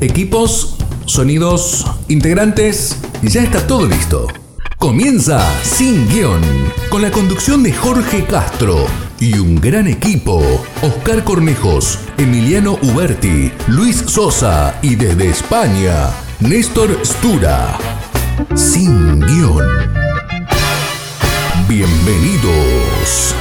Equipos, sonidos, integrantes, ya está todo listo. Comienza Sin Guión, con la conducción de Jorge Castro y un gran equipo. Oscar Cornejos, Emiliano Uberti, Luis Sosa y desde España, Néstor Stura. Sin Guión. Bienvenidos.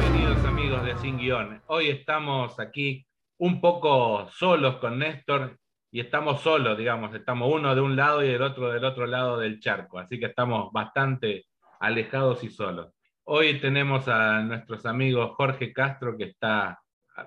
Bienvenidos amigos de Sin Guión. Hoy estamos aquí un poco solos con Néstor y estamos solos, digamos, estamos uno de un lado y el otro del otro lado del charco, así que estamos bastante alejados y solos. Hoy tenemos a nuestros amigos Jorge Castro, que está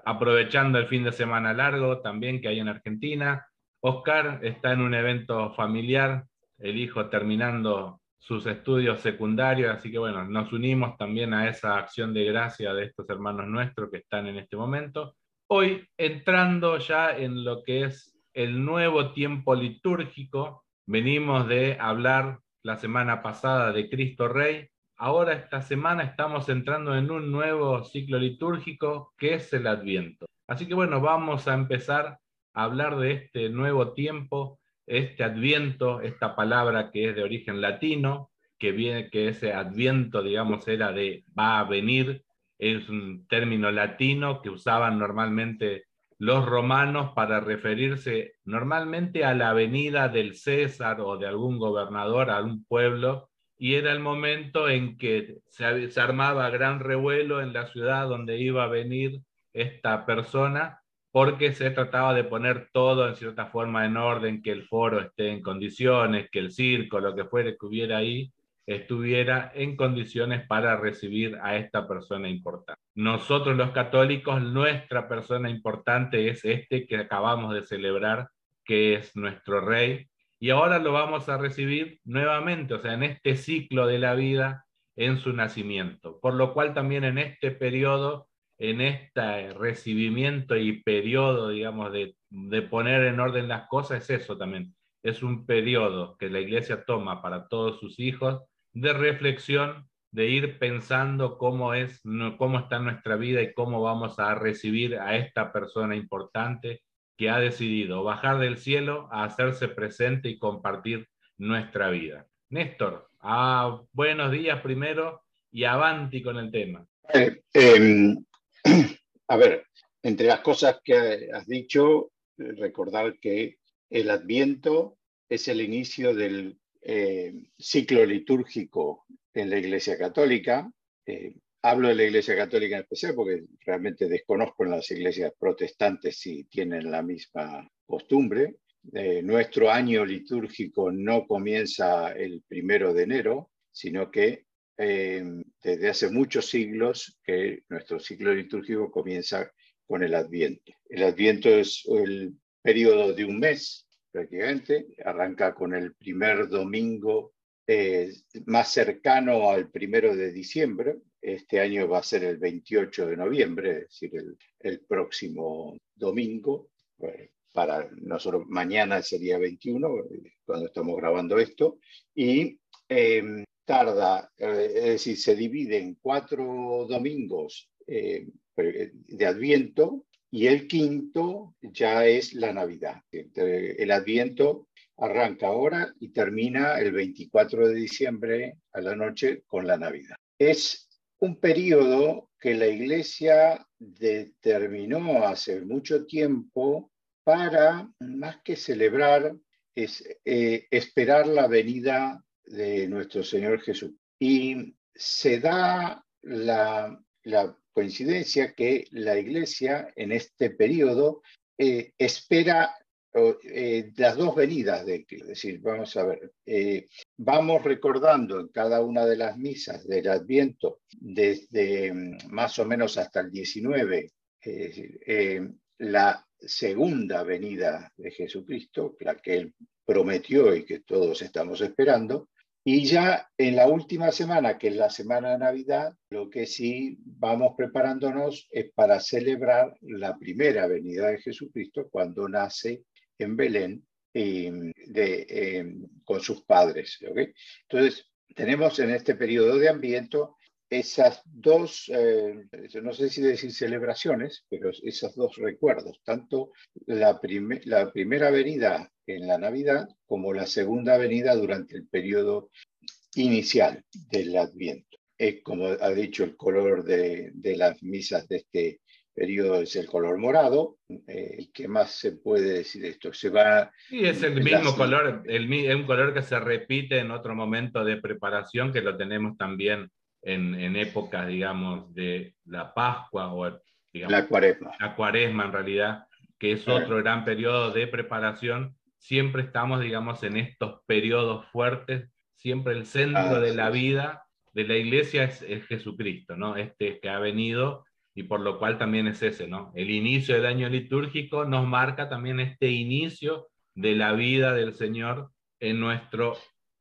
aprovechando el fin de semana largo también que hay en Argentina. Oscar está en un evento familiar, el hijo terminando sus estudios secundarios, así que bueno, nos unimos también a esa acción de gracia de estos hermanos nuestros que están en este momento. Hoy entrando ya en lo que es el nuevo tiempo litúrgico. Venimos de hablar la semana pasada de Cristo Rey. Ahora esta semana estamos entrando en un nuevo ciclo litúrgico que es el Adviento. Así que bueno, vamos a empezar a hablar de este nuevo tiempo, este Adviento, esta palabra que es de origen latino, que viene que ese Adviento, digamos, era de va a venir, es un término latino que usaban normalmente los romanos para referirse normalmente a la venida del César o de algún gobernador a un pueblo, y era el momento en que se, armaba gran revuelo en la ciudad donde iba a venir esta persona, porque se trataba de poner todo en cierta forma en orden, que el foro esté en condiciones, que el circo, lo que fuere que hubiera ahí, estuviera en condiciones para recibir a esta persona importante. Nosotros los católicos, nuestra persona importante es este que acabamos de celebrar, que es nuestro rey, y ahora lo vamos a recibir nuevamente, o sea, en este ciclo de la vida, en su nacimiento. Por lo cual también en este periodo, en este recibimiento y periodo, digamos, de, de poner en orden las cosas, es eso también. Es un periodo que la iglesia toma para todos sus hijos de reflexión, de ir pensando cómo es, cómo está nuestra vida y cómo vamos a recibir a esta persona importante que ha decidido bajar del cielo a hacerse presente y compartir nuestra vida. Néstor, ah, buenos días primero y avanti con el tema. Eh, em, a ver, entre las cosas que has dicho, recordar que el adviento es el inicio del eh, ciclo litúrgico en la Iglesia Católica. Eh, hablo de la Iglesia Católica en especial porque realmente desconozco en las iglesias protestantes si tienen la misma costumbre. Eh, nuestro año litúrgico no comienza el primero de enero, sino que desde hace muchos siglos que nuestro ciclo litúrgico comienza con el Adviento. El Adviento es el periodo de un mes prácticamente. Arranca con el primer domingo eh, más cercano al primero de diciembre. Este año va a ser el 28 de noviembre, es decir, el, próximo domingo. para nosotros mañana sería 21, cuando estamos grabando esto. Y em, tarda, eh, es decir, se divide en cuatro domingos eh, de Adviento y el quinto ya es la Navidad. El Adviento arranca ahora y termina el 24 de diciembre a la noche con la Navidad. Es un periodo que la Iglesia determinó hace mucho tiempo para, más que celebrar, es, eh, esperar la venida de nuestro Señor Jesús. Y se da la, la coincidencia que la Iglesia en este periodo eh, espera eh, las dos venidas de Es decir, vamos a ver, eh, vamos recordando en cada una de las misas del Adviento, desde mm, más o menos hasta el 19, la segunda venida de Jesucristo, la que él prometió y que todos estamos esperando, y ya en la última semana, que es la semana de Navidad, lo que sí vamos preparándonos es para celebrar la primera venida de Jesucristo cuando nace en Belén em, em, con sus padres. Entonces, tenemos en este periodo de ambiente esas dos, eh, no sé si decir celebraciones, pero esos dos recuerdos, tanto la, la primera venida en la Navidad como la segunda venida durante el periodo inicial del Adviento. Es como ha dicho el color de, de las misas de este periodo es el color morado. Eh, ¿Qué más se puede decir de esto? Se va. Sí, es el mismo color, el, es un color que se repite en otro momento de preparación, que lo tenemos también en, en épocas, digamos, de la Pascua o digamos, la Cuaresma. La Cuaresma, en realidad, que es otro gran periodo de preparación. Siempre estamos, digamos, en estos periodos fuertes, siempre el centro ah, de la vida de la iglesia es, es Jesucristo, ¿no? Este que ha venido y por lo cual también es ese, ¿no? El inicio del año litúrgico nos marca también este inicio de la vida del Señor en nuestro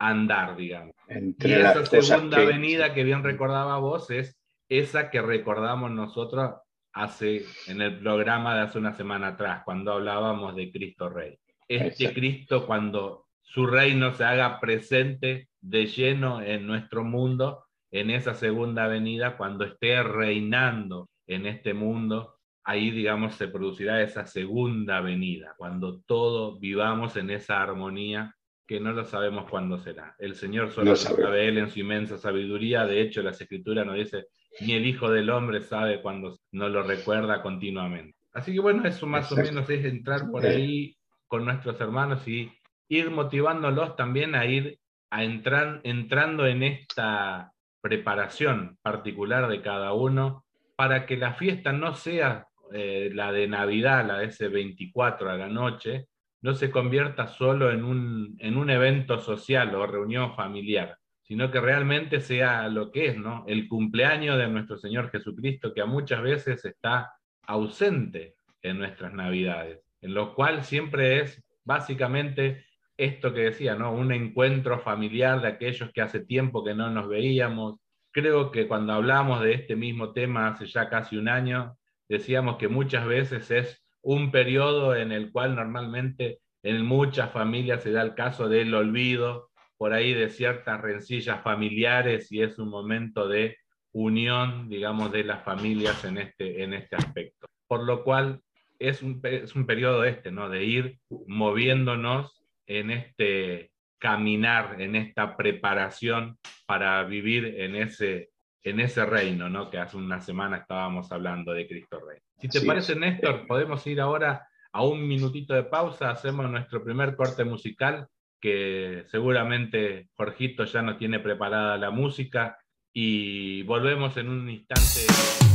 andar, digamos. y esa segunda que... venida que bien recordaba vos es esa que recordamos nosotros hace en el programa de hace una semana atrás, cuando hablábamos de Cristo Rey. Este Cristo cuando su reino se haga presente de lleno en nuestro mundo, en esa segunda venida, cuando esté reinando en este mundo, ahí, digamos, se producirá esa segunda venida, cuando todos vivamos en esa armonía que no lo sabemos cuándo será. El Señor solo lo sabe Él en su inmensa sabiduría. De hecho, las Escrituras nos dice, ni el Hijo del Hombre sabe cuándo no lo recuerda continuamente. Así que bueno, eso más o menos es entrar por ahí con nuestros hermanos y ir motivándolos también a ir a entrar, entrando en esta preparación particular de cada uno para que la fiesta no sea eh, la de Navidad, la de ese 24 a la noche, no se convierta solo en un, en un evento social o reunión familiar, sino que realmente sea lo que es, ¿no? El cumpleaños de nuestro Señor Jesucristo, que a muchas veces está ausente en nuestras Navidades, en lo cual siempre es básicamente esto que decía, ¿no? Un encuentro familiar de aquellos que hace tiempo que no nos veíamos, creo que cuando hablamos de este mismo tema hace ya casi un año, decíamos que muchas veces es un periodo en el cual normalmente en muchas familias se da el caso del olvido, por ahí de ciertas rencillas familiares y es un momento de unión, digamos, de las familias en este, en este aspecto. Por lo cual es un, es un periodo este, ¿no? De ir moviéndonos en este, caminar en esta preparación para vivir en ese, en ese reino, ¿no? Que hace una semana estábamos hablando de Cristo Rey. Si te parece, Néstor, podemos ir ahora a un minutito de pausa, hacemos nuestro primer corte musical, que seguramente Jorgito ya nos tiene preparada la música y volvemos en un instante.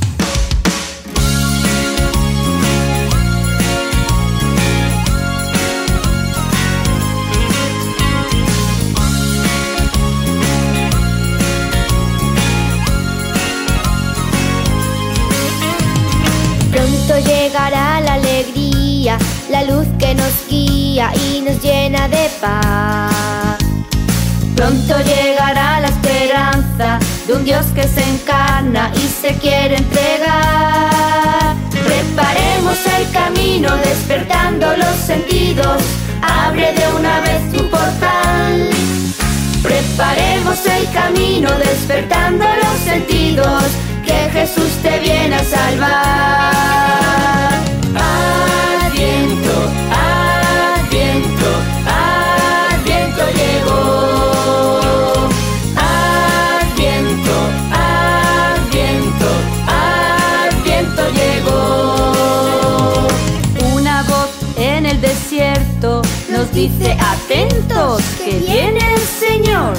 La luz que nos guía y nos llena de paz. Pronto llegará la esperanza de un Dios que se encarna y se quiere entregar. Preparemos el camino despertando los sentidos, abre de una vez tu portal. Preparemos el camino despertando los sentidos que Jesús te viene a salvar. Nos dice atentos que viene el Señor.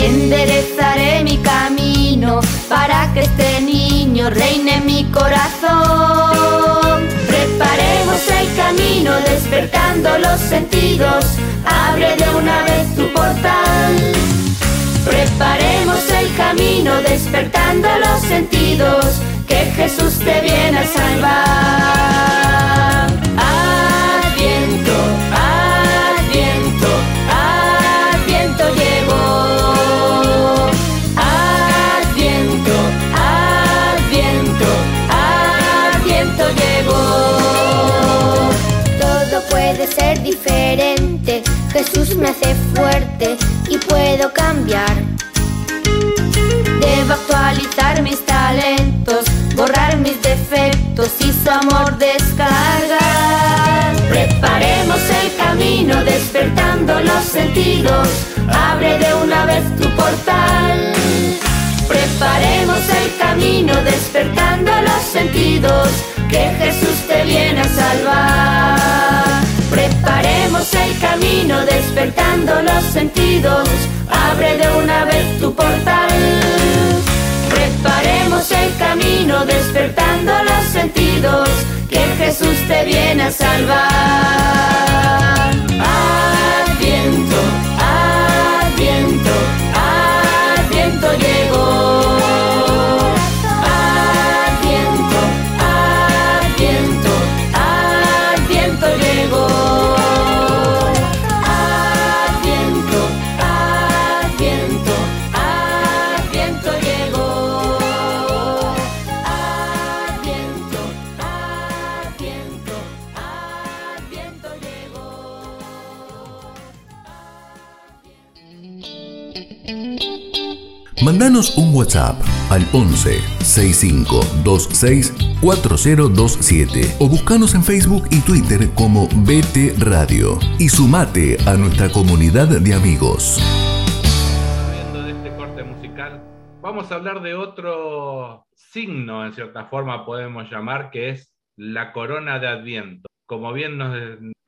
Enderezaré mi camino para que este niño reine en mi corazón. Preparemos el camino despertando los sentidos, abre de una vez tu portal. Preparemos el camino despertando los sentidos, que Jesús te viene a salvar. puedo cambiar. Debo actualizar mis talentos, borrar mis defectos y su amor descargar. Preparemos el camino despertando los sentidos. Abre de una vez tu portal. Preparemos el camino despertando los sentidos que Jesús te viene a salvar. El camino despertando los sentidos, abre de una vez tu portal. Preparemos el camino despertando los sentidos, que Jesús te viene a salvar. Adviento, adviento, adviento llegó. Mandanos un WhatsApp al 11 6526 4027 o buscanos en Facebook y Twitter como BT Radio y sumate a nuestra comunidad de amigos. De este corte musical, vamos a hablar de otro signo, en cierta forma podemos llamar, que es la corona de Adviento. Como bien nos,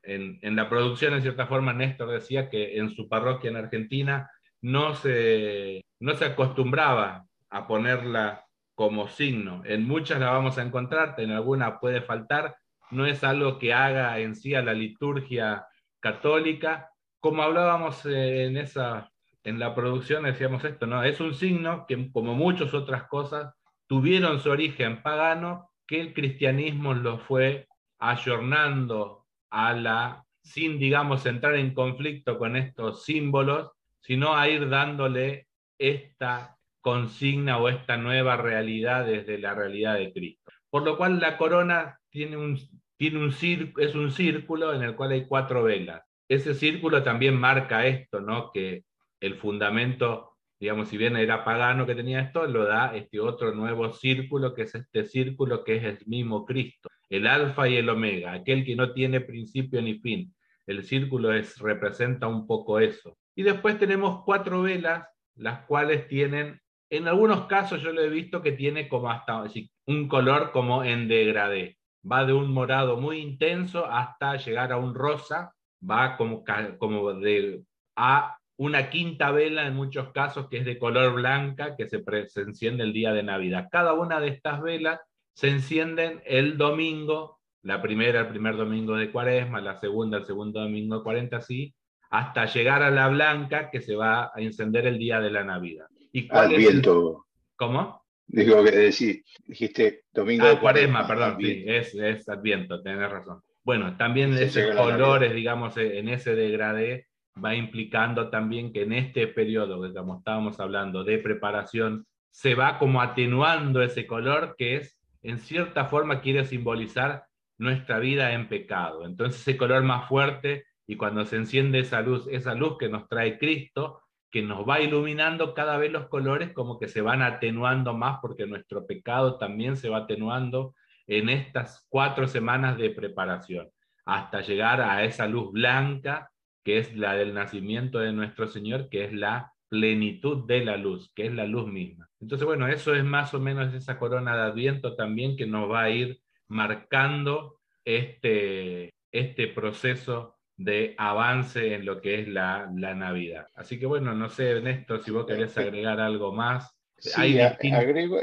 en, en la producción, en cierta forma, Néstor decía que en su parroquia en Argentina no se, no se acostumbraba a ponerla como signo. En muchas la vamos a encontrar, en alguna puede faltar. No es algo que haga en sí a la liturgia católica. Como hablábamos eh, en, esa, en la producción, decíamos esto, ¿no? Es un signo que, como muchas otras cosas, tuvieron su origen pagano, que el cristianismo lo fue ayornando a la, sin, digamos, entrar en conflicto con estos símbolos, sino a ir dándole esta consigna o esta nueva realidad desde la realidad de Cristo. Por lo cual la corona tiene un, tiene un es un círculo en el cual hay cuatro velas. Ese círculo también marca esto, ¿no? que el fundamento, digamos, si bien era pagano que tenía esto, lo da este otro nuevo círculo, que es este círculo que es el mismo Cristo, el alfa y el omega, aquel que no tiene principio ni fin. El círculo es, representa un poco eso. Y después tenemos cuatro velas, las cuales tienen, en algunos casos yo lo he visto que tiene como hasta un color como en degradé. Va de un morado muy intenso hasta llegar a un rosa, va como, como de a una quinta vela en muchos casos que es de color blanca que se, se enciende el día de Navidad. Cada una de estas velas se encienden el domingo, la primera el primer domingo de Cuaresma, la segunda el segundo domingo de 40, así, hasta llegar a la blanca que se va a encender el día de la Navidad. ¿Y cuál Adviento. Es el... ¿Cómo? Digo que decir, dijiste domingo. Ah, cuaresma, perdón, sí, es, es Adviento, tenés razón. Bueno, también sí, esos colores, digamos, en ese degradé va implicando también que en este periodo que como estábamos hablando de preparación, se va como atenuando ese color que es, en cierta forma, quiere simbolizar nuestra vida en pecado. Entonces ese color más fuerte y cuando se enciende esa luz, esa luz que nos trae Cristo, que nos va iluminando cada vez los colores como que se van atenuando más porque nuestro pecado también se va atenuando en estas cuatro semanas de preparación, hasta llegar a esa luz blanca que es la del nacimiento de nuestro Señor, que es la plenitud de la luz, que es la luz misma. Entonces, bueno, eso es más o menos esa corona de Adviento también que nos va a ir marcando este, este proceso de avance en lo que es la, la, Navidad. Así que bueno, no sé, Néstor, si vos querés agregar algo más. Sí, Hay agrego,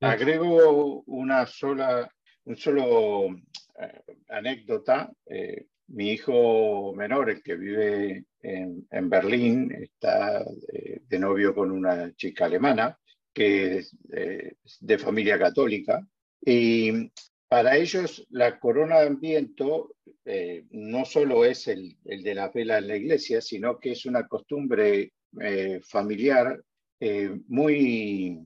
agrego, una sola, un solo eh, anécdota. Eh, mi hijo menor, el que vive en, en Berlín, está eh, de novio con una chica alemana que es de familia católica. Y para ellos la corona de Adviento eh, no solo es el, el, de la vela en la iglesia, sino que es una costumbre eh, familiar eh, muy,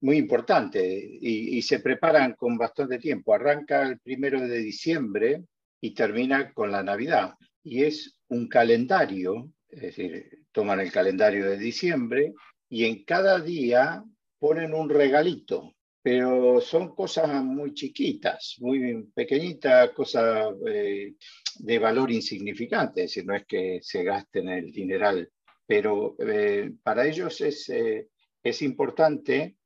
muy importante y, y, se preparan con bastante tiempo. Arranca el primero de diciembre y termina con la Navidad. Y es un calendario, es decir, toman el calendario de diciembre y en cada día ponen un regalito pero son cosas muy chiquitas, muy pequeñitas, cosas eh, de valor insignificante, es decir, no es que se gasten el dineral, pero eh, para ellos es, es importante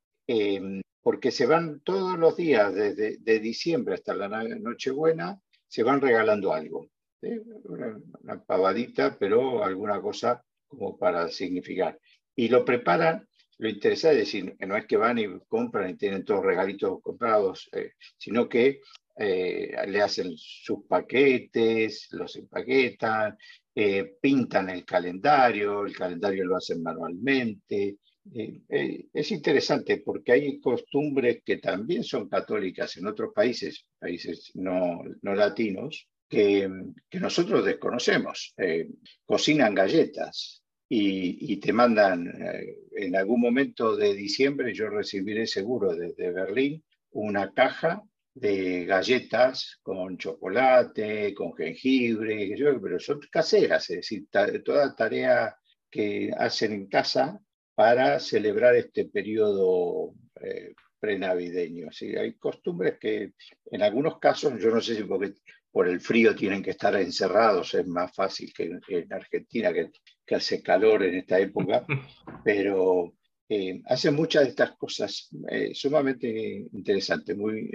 porque se van todos los días, desde de diciembre hasta la Nochebuena, se van regalando algo. Una, pavadita, pero alguna cosa como para significar. Y lo preparan, lo interesante es decir, que no es que van y compran y tienen todos regalitos comprados, eh, sino que eh, le hacen sus paquetes, los empaquetan, eh, pintan el calendario, el calendario lo hacen manualmente, es interesante porque hay costumbres que también son católicas en otros países, países no, no latinos, que, nosotros desconocemos. Cocinan galletas y, te mandan, en algún momento de diciembre yo recibiré seguro desde Berlín una caja de galletas con chocolate, con jengibre, pero son caseras, es decir, toda tarea que hacen en casa para celebrar este periodo eh, prenavideño. ¿sí? Hay costumbres que en algunos casos, yo no sé si porque por el frío tienen que estar encerrados, es más fácil que en Argentina, que, que hace calor en esta época, pero eh, hacen muchas de estas cosas eh, sumamente interesantes, muy,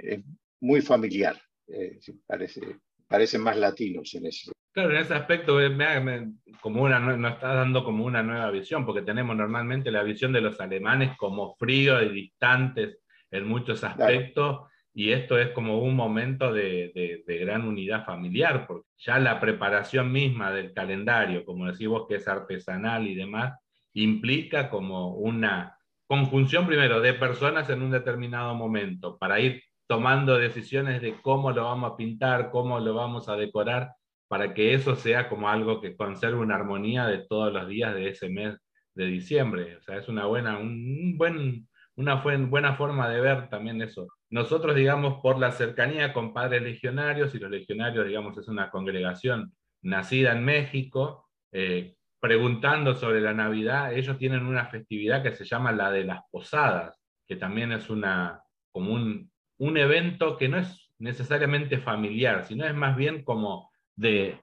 muy familiar, eh, parece, parecen más latinos en eso. Claro, en ese aspecto como una, nos está dando como una nueva visión, porque tenemos normalmente la visión de los alemanes como fríos y distantes en muchos aspectos, y esto es como un momento de, de, gran unidad familiar, porque ya la preparación misma del calendario, como decís vos que es artesanal y demás, implica como una conjunción primero de personas en un determinado momento, para ir tomando decisiones de cómo lo vamos a pintar, cómo lo vamos a decorar, para que eso sea como algo que conserve una armonía de todos los días de ese mes de diciembre. O sea, es una buena, un buen, una buena forma de ver también eso. Nosotros, digamos, por la cercanía con padres legionarios, y los legionarios, digamos, es una congregación nacida en México, eh, preguntando sobre la Navidad, ellos tienen una festividad que se llama la de las posadas, que también es una, como un, un evento que no es necesariamente familiar, sino es más bien como de,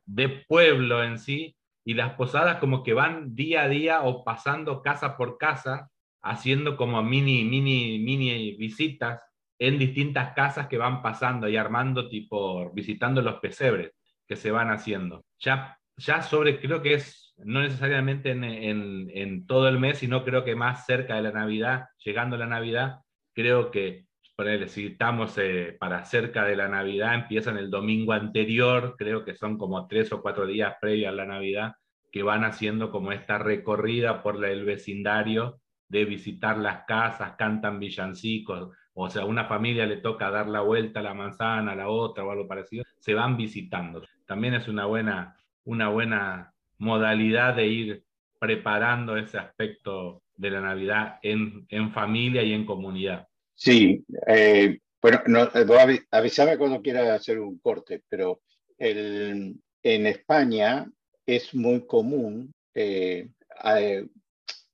pueblo en sí, y las posadas como que van día a día o pasando casa por casa, haciendo como mini, mini, mini visitas en distintas casas que van pasando y armando tipo, visitando los pesebres que se van haciendo. Ya, ya sobre, creo que es no necesariamente en, en, todo el mes, sino creo que más cerca de la Navidad, llegando la Navidad, creo que ponele, si estamos eh, para cerca de la Navidad, empiezan el domingo anterior, creo que son como tres o cuatro días previos a la Navidad, que van haciendo como esta recorrida por el vecindario de visitar las casas, cantan villancicos, o sea, una familia le toca dar la vuelta a la manzana, a la otra o algo parecido, se van visitando. También es una buena, una buena modalidad de ir preparando ese aspecto de la Navidad en, en familia y en comunidad. Sí, eh, bueno, no, eh, avísame cuando quiera hacer un corte, pero el, en España es muy común eh,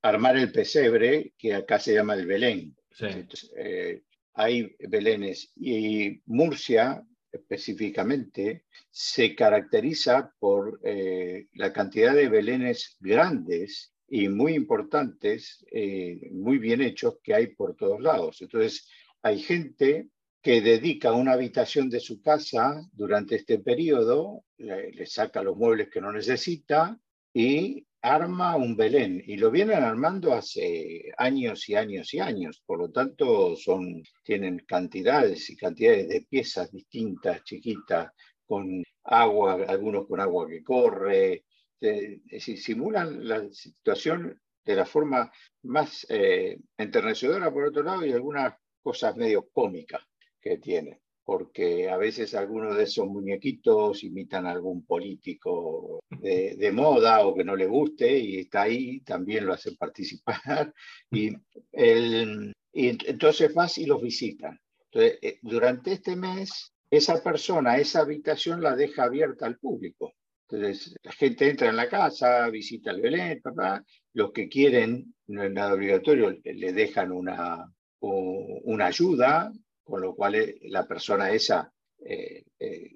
armar el pesebre, que acá se llama el Belén. Hay Belenes y Murcia específicamente se caracteriza por la cantidad de Belenes grandes y muy importantes, eh, muy bien hechos que hay por todos lados. Entonces, hay gente que dedica una habitación de su casa durante este periodo, le, saca los muebles que no necesita y arma un Belén. Y lo vienen armando hace años y años y años. Por lo tanto, son, tienen cantidades y cantidades de piezas distintas, chiquitas, con agua, algunos con agua que corre, decir, simulan la situación de la forma más eh, enternecedora por otro lado y algunas cosas medio cómicas que tiene, porque a veces algunos de esos muñequitos imitan a algún político de, moda o que no le guste y está ahí, también lo hacen participar y, el, y entonces vas y los visitan. Entonces, eh, durante este mes, esa persona, esa habitación la deja abierta al público entonces, la gente entra en la casa, visita el Belén, papá. Los que quieren, no es nada obligatorio, le dejan una, una ayuda, con lo cual eh, la persona esa eh, eh,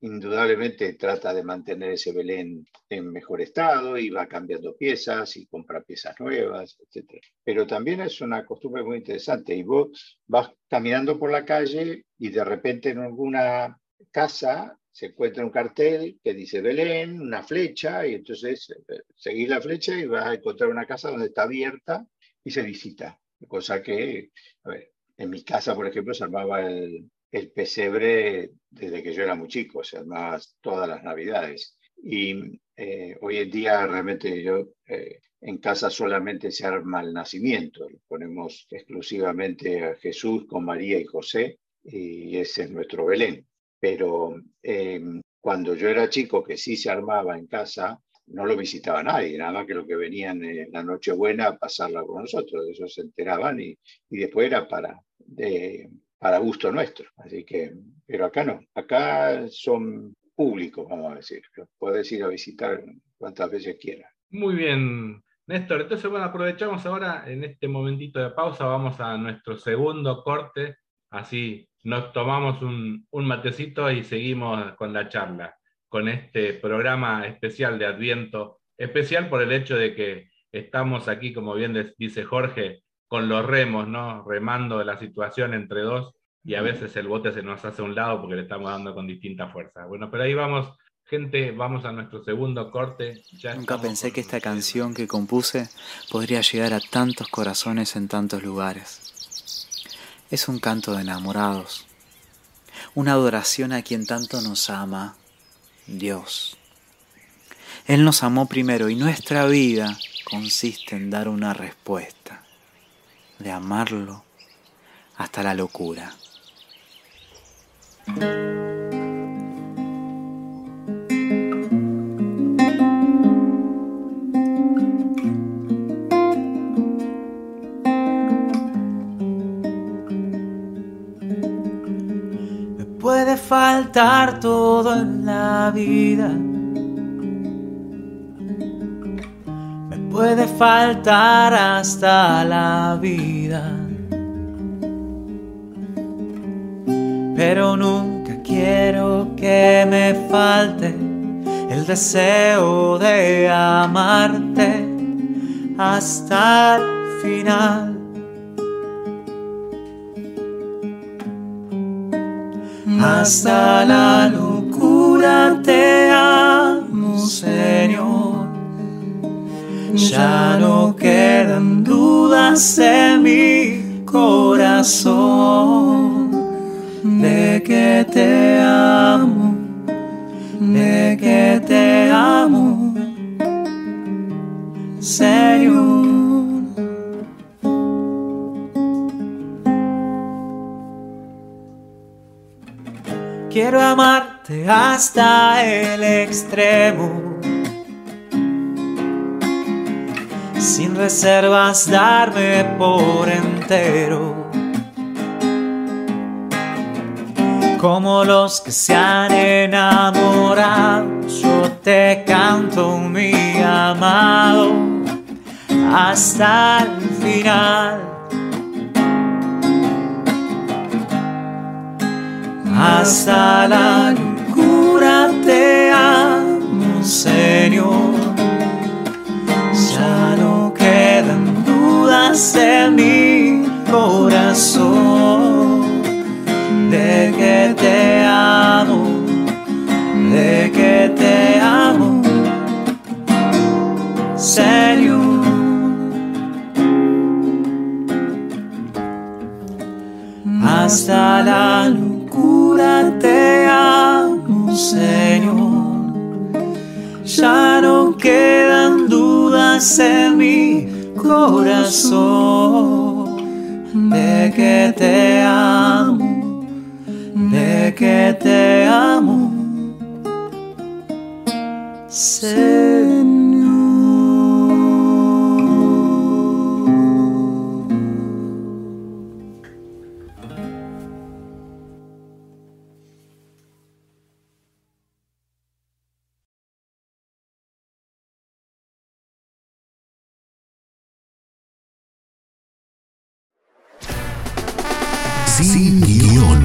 indudablemente trata de mantener ese Belén en mejor estado y va cambiando piezas y compra piezas nuevas, etc. Pero también es una costumbre muy interesante y vos vas caminando por la calle y de repente en alguna casa se encuentra un cartel que dice Belén, una flecha, y entonces seguís la flecha y vas a encontrar una casa donde está abierta y se visita. Cosa que, a ver, en mi casa, por ejemplo, se armaba el, pesebre desde que yo era muy chico, se armaba todas las navidades. Y eh, hoy en día realmente yo eh, en casa solamente se arma el nacimiento, ponemos exclusivamente a Jesús con María y José y ese es nuestro Belén. Pero eh, cuando yo era chico, que sí se armaba en casa, no lo visitaba nadie, nada más que lo que venían en la Nochebuena a pasarla con nosotros, de eso se enteraban y, y después era para, para gusto nuestro. Así que, pero acá no, acá son públicos, vamos a decir, puedes ir a visitar cuantas veces quieras. Muy bien, Néstor. Entonces, bueno, aprovechamos ahora en este momentito de pausa, vamos a nuestro segundo corte, así nos tomamos un, un matecito y seguimos con la charla con este programa especial de Adviento, especial por el hecho de que estamos aquí, como bien dice Jorge, con los remos, ¿no? Remando la situación entre dos y a veces el bote se nos hace a un lado porque le estamos dando con distinta fuerza. Bueno, pero ahí vamos, gente, vamos a nuestro segundo corte. Nunca pensé que esta canción que compuse podría llegar a tantos corazones en tantos lugares. Es un canto de enamorados, una adoración a quien tanto nos ama, Dios. Él nos amó primero y nuestra vida consiste en dar una respuesta, de amarlo hasta la locura. Faltar todo en la vida. Me puede faltar hasta la vida. Pero nunca quiero que me falte el deseo de amarte hasta el final. Hasta la locura te amo, Señor. Ya no quedan dudas en mi corazón de que te amo, de que te amo, Señor. Quiero amarte hasta el extremo. Sin reservas darme por entero. Como los que se han enamorado, yo te canto mi amado hasta el final. Hasta la locura te amo, Señor. Ya no quedan dudas en mi corazón de que te amo, de que te amo, Señor. Hasta la te amo, Señor. Ya no quedan dudas en mi corazón de que te amo, de que te amo. Señor. Sin guion.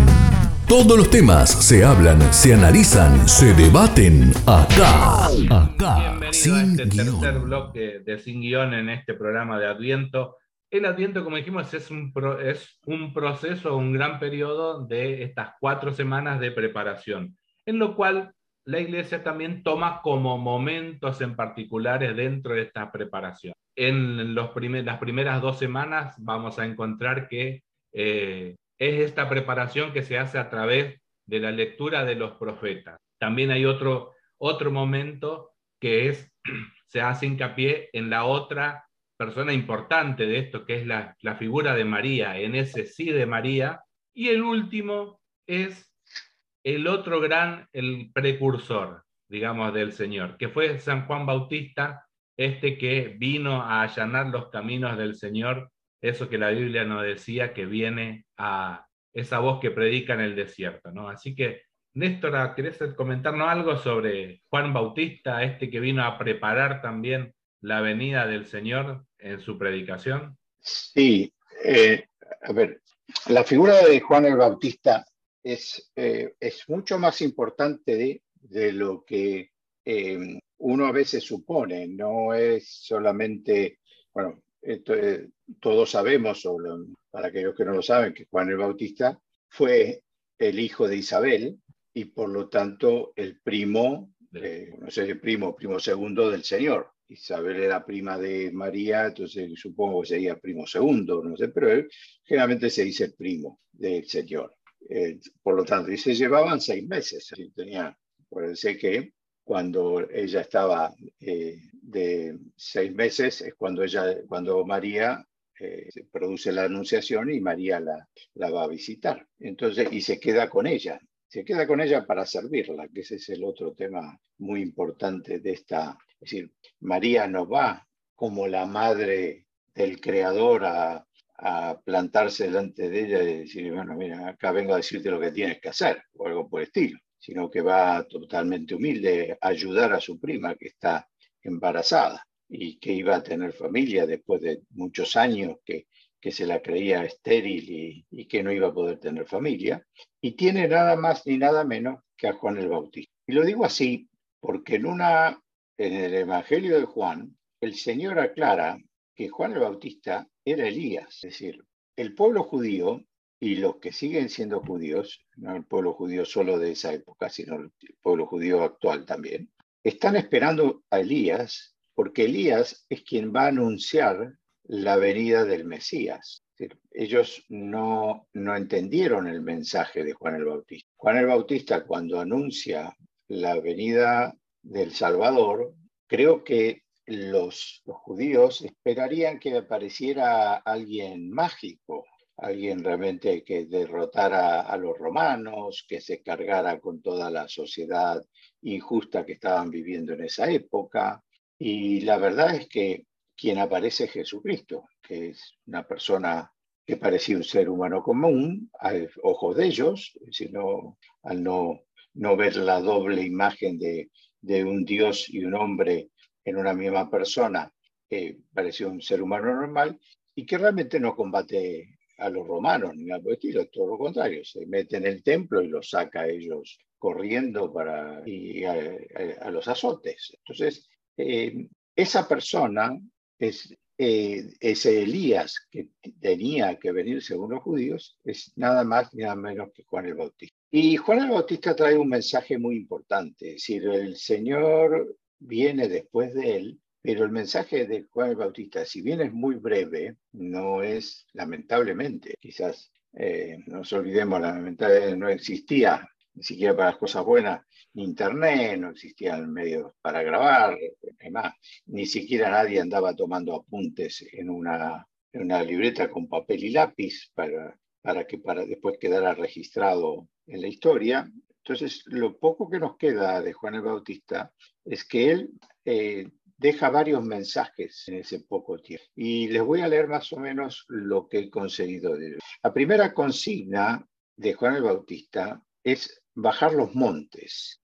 Todos los temas se hablan, se analizan, se debaten acá. Acá, Bienvenido a sin este tercer guion. bloque de Sin Guión en este programa de Adviento. El Adviento, como dijimos, es un, pro- es un proceso, un gran periodo de estas cuatro semanas de preparación, en lo cual la Iglesia también toma como momentos en particulares dentro de esta preparación. En los primer- las primeras dos semanas vamos a encontrar que eh, es esta preparación que se hace a través de la lectura de los profetas. También hay otro, otro momento que es, se hace hincapié en la otra persona importante de esto, que es la, la figura de María, en ese sí de María. Y el último es el otro gran, el precursor, digamos, del Señor, que fue San Juan Bautista, este que vino a allanar los caminos del Señor, eso que la Biblia nos decía que viene a esa voz que predica en el desierto, ¿no? Así que, Néstor, ¿querés comentarnos algo sobre Juan Bautista, este que vino a preparar también la venida del Señor en su predicación? Sí, eh, a ver, la figura de Juan el Bautista es, eh, es mucho más importante de, de lo que eh, uno a veces supone, no es solamente, bueno, esto, eh, todos sabemos, o para aquellos que no lo saben, que Juan el Bautista fue el hijo de Isabel y por lo tanto el primo, eh, no sé, el primo, primo segundo del Señor. Isabel era prima de María, entonces supongo que sería primo segundo, no sé, pero él generalmente se dice primo del Señor. Eh, por lo tanto, y se llevaban seis meses. Tenía, parece que cuando ella estaba eh, de seis meses es cuando, ella, cuando María eh, se produce la anunciación y María la, la va a visitar. Entonces, y se queda con ella. Se queda con ella para servirla, que ese es el otro tema muy importante de esta. Es decir, María no va como la madre del Creador a, a plantarse delante de ella y decir, bueno, mira, acá vengo a decirte lo que tienes que hacer, o algo por el estilo, sino que va totalmente humilde a ayudar a su prima que está embarazada y que iba a tener familia después de muchos años que, que se la creía estéril y, que no iba a poder tener familia. Y tiene nada más ni nada menos que a Juan el Bautista. Y lo digo así porque en, una, en el Evangelio de Juan, el Señor aclara que Juan el Bautista era Elías, es decir, el pueblo judío y los que siguen siendo judíos, no el pueblo judío solo de esa época, sino el pueblo judío actual también, están esperando a Elías porque Elías es quien va a anunciar la venida del Mesías. Ellos no, no entendieron el mensaje de Juan el Bautista. Juan el Bautista cuando anuncia la venida del Salvador, creo que los judíos esperarían que apareciera alguien mágico, alguien realmente que derrotara a los romanos, que se cargara con toda la sociedad injusta que estaban viviendo en esa época. Y la verdad es que quien aparece es Jesucristo, que es una persona que parecía un ser humano común al ojo de ellos, sino al no, no ver la doble imagen de, de un Dios y un hombre en una misma persona, que parecía un ser humano normal y que realmente no combate a los romanos ni nada por estilo, todo lo contrario, se mete en el templo y los saca a ellos corriendo para, y a, a- a los azotes. Entonces, eh, esa persona es eh, ese Elías que tenía que venir según los judíos, es nada más ni nada menos que Juan el Bautista. Y Juan el Bautista trae un mensaje muy importante, es decir, el Señor viene después de él, pero el mensaje de Juan el Bautista, si bien es muy breve, no es, lamentablemente, quizás eh, no nos olvidemos, lamentablemente no existía ni siquiera para las cosas buenas, internet, no existían medios para grabar, demás. Ni siquiera nadie andaba tomando apuntes en una, en una libreta con papel y lápiz para, para que para después quedara registrado en la historia. Entonces, lo poco que nos queda de Juan el Bautista es que él eh, deja varios mensajes en ese poco tiempo. Y les voy a leer más o menos lo que he conseguido de él. La primera consigna de Juan el Bautista es bajar los montes.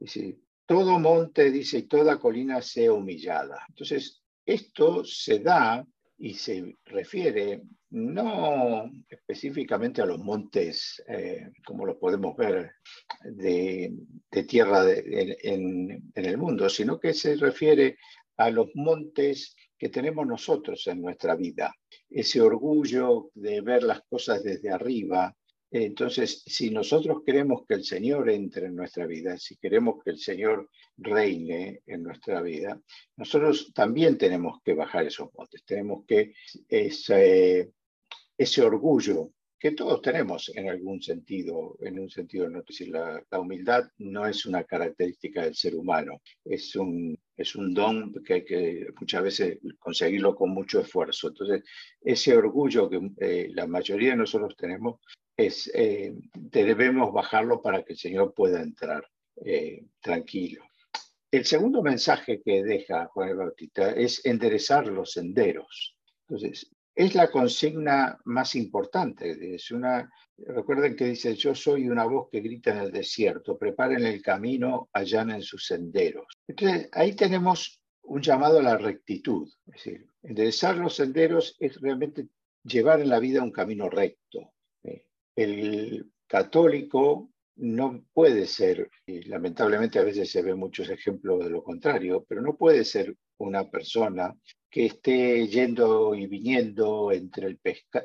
Todo monte, dice, y toda colina sea humillada. Entonces, esto se da y se refiere no específicamente a los montes, eh, como lo podemos ver, de, tierra en, el mundo, sino que se refiere a los montes que tenemos nosotros en nuestra vida. Ese orgullo de ver las cosas desde arriba, entonces, si nosotros queremos que el Señor entre en nuestra vida, si queremos que el Señor reine en nuestra vida, nosotros también tenemos que bajar esos montes, tenemos que ese, orgullo que todos tenemos en algún sentido, en un sentido, no decir, la, la, humildad no es una característica del ser humano, es un, es un don que hay que muchas veces conseguirlo con mucho esfuerzo. Entonces, ese orgullo que eh, la mayoría de nosotros tenemos, es, eh, debemos bajarlo para que el Señor pueda entrar eh, tranquilo. El segundo mensaje que deja Juan el Bautista es enderezar los senderos. Entonces, es la consigna más importante. Una, recuerden que dice, yo soy una voz que grita en el desierto, preparen el camino, allanen sus senderos. Entonces, ahí tenemos un llamado a la rectitud. Es decir, enderezar los senderos es realmente llevar en la vida un camino recto el católico no puede ser, y lamentablemente a veces se ven muchos ejemplos de lo contrario, pero no puede ser una persona que esté yendo y viniendo entre el,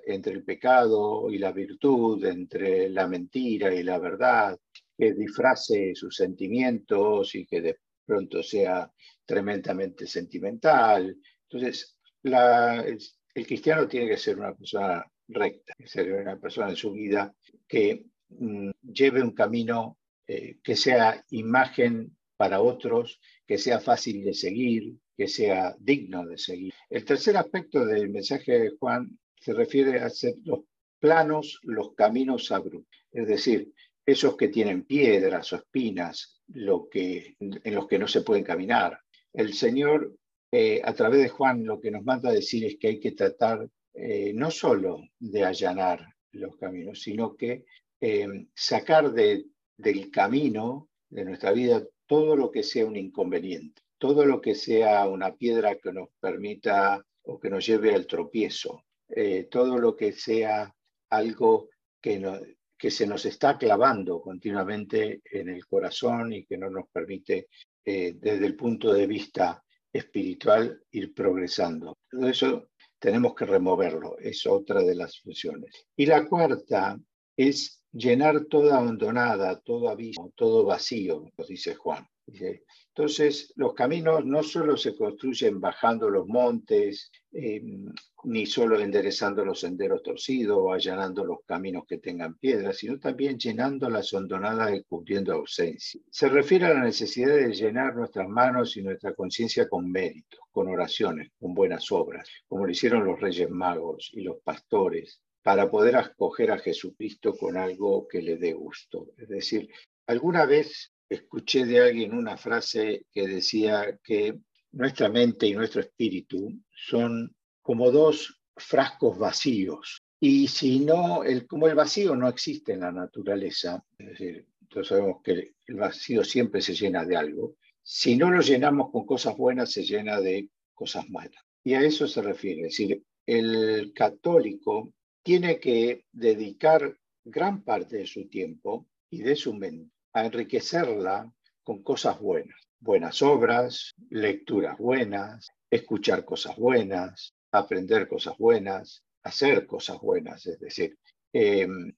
el pecado y la virtud, entre la mentira y la verdad, que disfrace sus sentimientos y que de pronto sea tremendamente sentimental. Entonces, el cristiano tiene que ser una persona recta, ser una persona en su vida que mm, lleve un camino eh, que sea imagen para otros, que sea fácil de seguir, que sea digno de seguir. El tercer aspecto del mensaje de Juan se refiere a hacer los planos, los caminos abruptos, es decir, esos que tienen piedras o espinas, lo que, en los que no se pueden caminar. El Señor, eh, a través de Juan, lo que nos manda a decir es que hay que tratar eh, no solo de allanar los caminos, sino que eh, sacar del camino de nuestra vida todo lo que sea un inconveniente, todo lo que sea una piedra que nos permita o que nos lleve al tropiezo, eh, todo lo que sea algo que, que se nos está clavando continuamente en el corazón y que no nos permite desde el punto de vista espiritual ir progresando. Todo eso tenemos que removerlo, es otra de las funciones. Y la cuarta es llenar toda abandonada, todo abismo, todo vacío, nos dice Juan. Entonces, los caminos no solo se construyen bajando los montes, eh, ni solo enderezando los senderos torcidos o allanando los caminos que tengan piedras, sino también llenando las hondonadas y cubriendo ausencia. Se refiere a la necesidad de llenar nuestras manos y nuestra conciencia con méritos, con oraciones, con buenas obras, como lo hicieron los reyes magos y los pastores, para poder acoger a Jesucristo con algo que le dé gusto. Es decir, alguna vez escuché de alguien una frase que decía que nuestra mente y nuestro espíritu son como dos frascos vacíos. Y si no, el, como el vacío no existe en la naturaleza, es decir, todos sabemos que el vacío siempre se llena de algo, si no lo llenamos con cosas buenas, se llena de cosas malas. Y a eso se refiere, es decir, el católico tiene que dedicar gran parte de su tiempo y de su mente a enriquecerla con cosas buenas, buenas obras, lecturas buenas, escuchar cosas buenas, aprender cosas buenas, hacer cosas buenas. Es decir, em,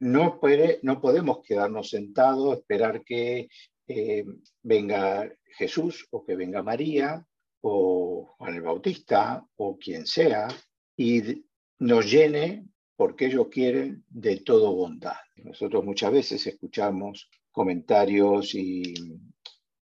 no, puede, no podemos quedarnos sentados, esperar que em, venga Jesús o que venga María o Juan el Bautista o quien sea y nos llene porque ellos quieren de todo bondad. Nosotros muchas veces escuchamos comentarios y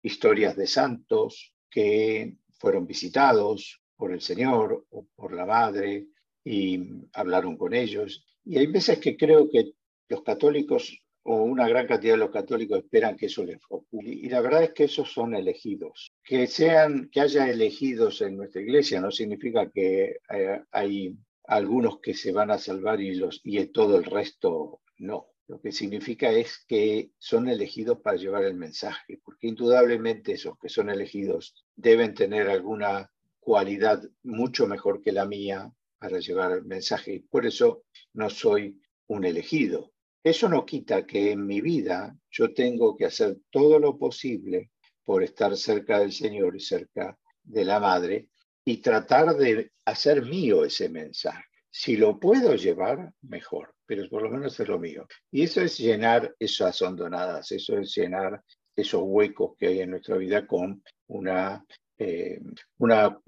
historias de santos que fueron visitados por el Señor o por la Madre y hablaron con ellos. Y hay veces que creo que los católicos o una gran cantidad de los católicos esperan que eso les ocurra. Y la verdad es que esos son elegidos. Que sean, que haya elegidos en nuestra iglesia no significa que eh, hay algunos que se van a salvar y, los, y todo el resto no. Lo que significa es que son elegidos para llevar el mensaje, porque indudablemente esos que son elegidos deben tener alguna cualidad mucho mejor que la mía para llevar el mensaje y por eso no soy un elegido. Eso no quita que en mi vida yo tengo que hacer todo lo posible por estar cerca del Señor y cerca de la Madre y tratar de hacer mío ese mensaje. Si lo puedo llevar, mejor, pero por lo menos es lo mío. Y eso es llenar esas hondonadas, eso es llenar esos huecos que hay en nuestra vida con una, eh, una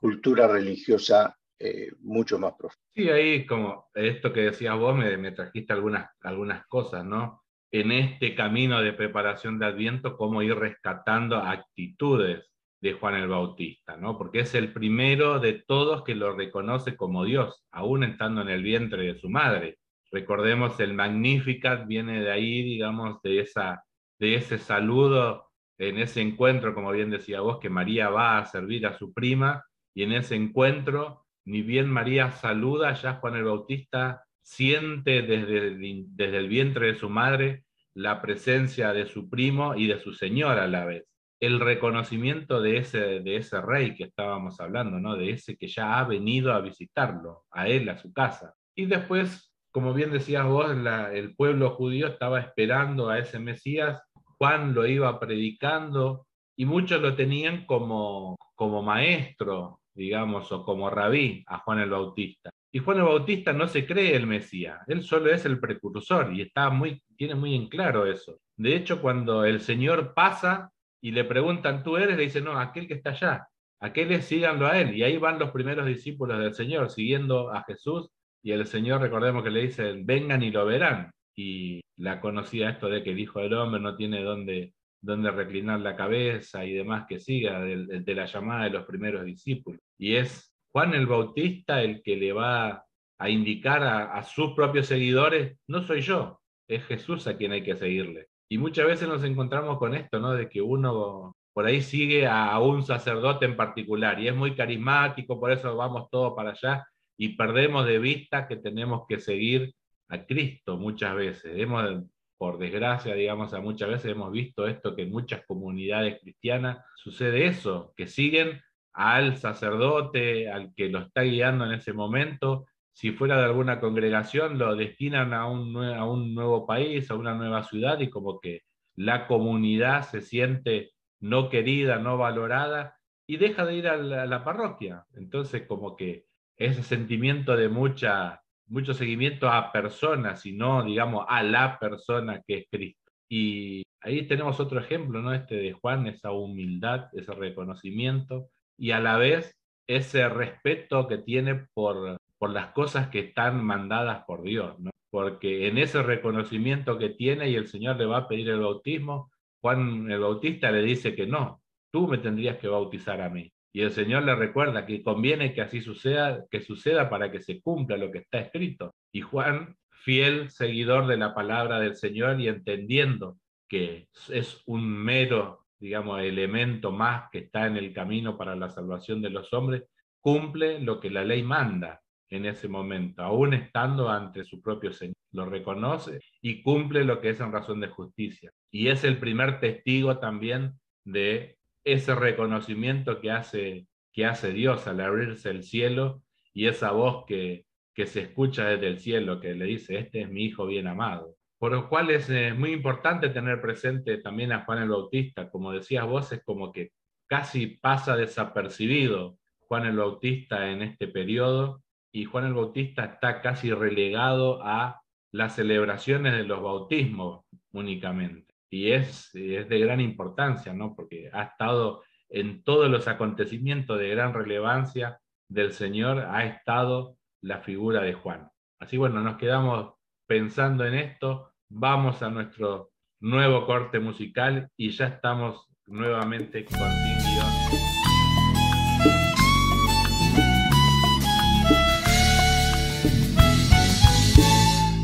cultura religiosa eh, mucho más profunda. Sí, ahí como esto que decías vos me, me, trajiste algunas, algunas cosas, ¿no? En este camino de preparación de Adviento, cómo ir rescatando actitudes de Juan el Bautista, ¿no? Porque es el primero de todos que lo reconoce como Dios, aún estando en el vientre de su madre. Recordemos, el Magnificat viene de ahí, digamos, de, esa, de ese saludo, en ese encuentro, como bien decía vos, que María va a servir a su prima, y en ese encuentro, ni bien María saluda, ya Juan el Bautista siente desde el, desde el vientre de su madre la presencia de su primo y de su señor a la vez el reconocimiento de ese, de ese rey que estábamos hablando, ¿no? de ese que ya ha venido a visitarlo, a él, a su casa. Y después, como bien decías vos, el pueblo judío estaba esperando a ese Mesías, Juan lo iba predicando y muchos lo tenían como, como maestro, digamos, o como rabí a Juan el Bautista. Y Juan el Bautista no se cree el Mesías, él solo es el precursor y está muy, tiene muy en claro eso. De hecho, cuando el Señor pasa, y le preguntan, ¿tú eres? Le dice, no, aquel que está allá, aquel síganlo a él. Y ahí van los primeros discípulos del Señor, siguiendo a Jesús. Y el Señor, recordemos que le dice, vengan y lo verán. Y la conocía esto de que el Hijo del Hombre no tiene dónde, dónde reclinar la cabeza y demás que siga de, la llamada de los primeros discípulos. Y es Juan el Bautista el que le va a indicar a, a sus propios seguidores, no soy yo, es Jesús a quien hay que seguirle. Y muchas veces nos encontramos con esto, ¿no? De que uno por ahí sigue a, un sacerdote en particular y es muy carismático, por eso vamos todos para allá y perdemos de vista que tenemos que seguir a Cristo muchas veces. Hemos, por desgracia, digamos, muchas veces hemos visto esto que en muchas comunidades cristianas sucede eso, que siguen al sacerdote, al que lo está guiando en ese momento, si fuera de alguna congregación, lo destinan a un, a un nuevo país, a una nueva ciudad y como que la comunidad se siente no querida, no valorada y deja de ir a la, parroquia. Entonces como que ese sentimiento de mucha, mucho seguimiento a personas y no, digamos, a la persona que es Cristo. Y ahí tenemos otro ejemplo, ¿no? Este de Juan, esa humildad, ese reconocimiento y a la vez ese respeto que tiene por, por las cosas que están mandadas por Dios, ¿no? porque en ese reconocimiento que tiene y el Señor le va a pedir el bautismo, Juan el Bautista le dice que no, tú me tendrías que bautizar a mí. Y el Señor le recuerda que conviene que así suceda, que suceda para que se cumpla lo que está escrito. Y Juan, fiel seguidor de la palabra del Señor y entendiendo que es un mero, digamos, elemento más que está en el camino para la salvación de los hombres, cumple lo que la ley manda, en ese momento, aún estando ante su propio Señor. Lo reconoce y cumple lo que es en razón de justicia. Y es el primer testigo también de ese reconocimiento que hace, que hace Dios al abrirse el cielo y esa voz que, que se escucha desde el cielo que le dice, este es mi Hijo bien amado. Por lo cual es eh, muy importante tener presente también a Juan el Bautista. Como decías vos, es como que casi pasa desapercibido Juan el Bautista en este periodo y Juan el Bautista está casi relegado a las celebraciones de los bautismos únicamente. Y es, es de gran importancia, ¿no? Porque ha estado en todos los acontecimientos de gran relevancia del Señor, ha estado la figura de Juan. Así bueno, nos quedamos pensando en esto, vamos a nuestro nuevo corte musical y ya estamos nuevamente con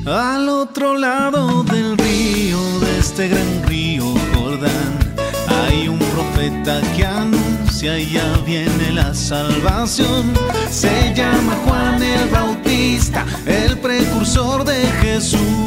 Al otro lado del río, de este gran río Jordán, hay un profeta que anuncia ya viene la salvación. Se llama Juan el Bautista, el precursor de Jesús.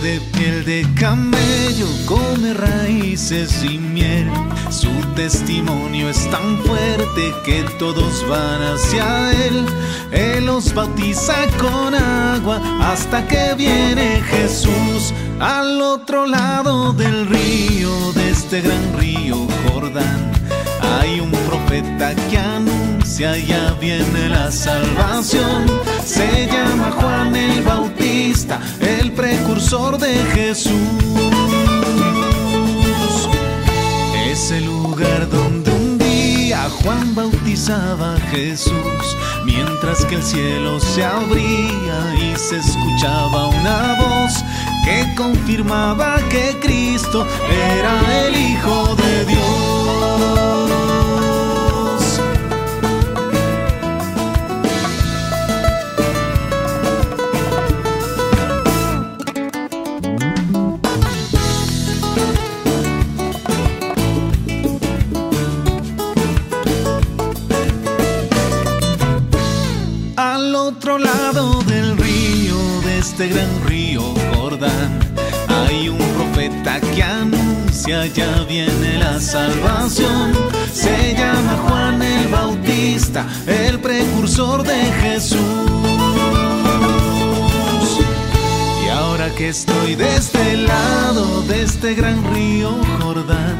De piel de camello, come raíces y miel. Su testimonio es tan fuerte que todos van hacia él. Él los bautiza con agua hasta que viene Jesús al otro lado del río, de este gran río Jordán. Hay un profeta que anuncia, ya viene la salvación. Se llama Juan el Bautista, el precursor de Jesús. Es el lugar donde un día Juan bautizaba a Jesús, mientras que el cielo se abría y se escuchaba una voz que confirmaba que Cristo era el Hijo de Dios. Anuncia ya viene la salvación. Se llama Juan el Bautista, el precursor de Jesús. Y ahora que estoy de este lado, de este gran río Jordán,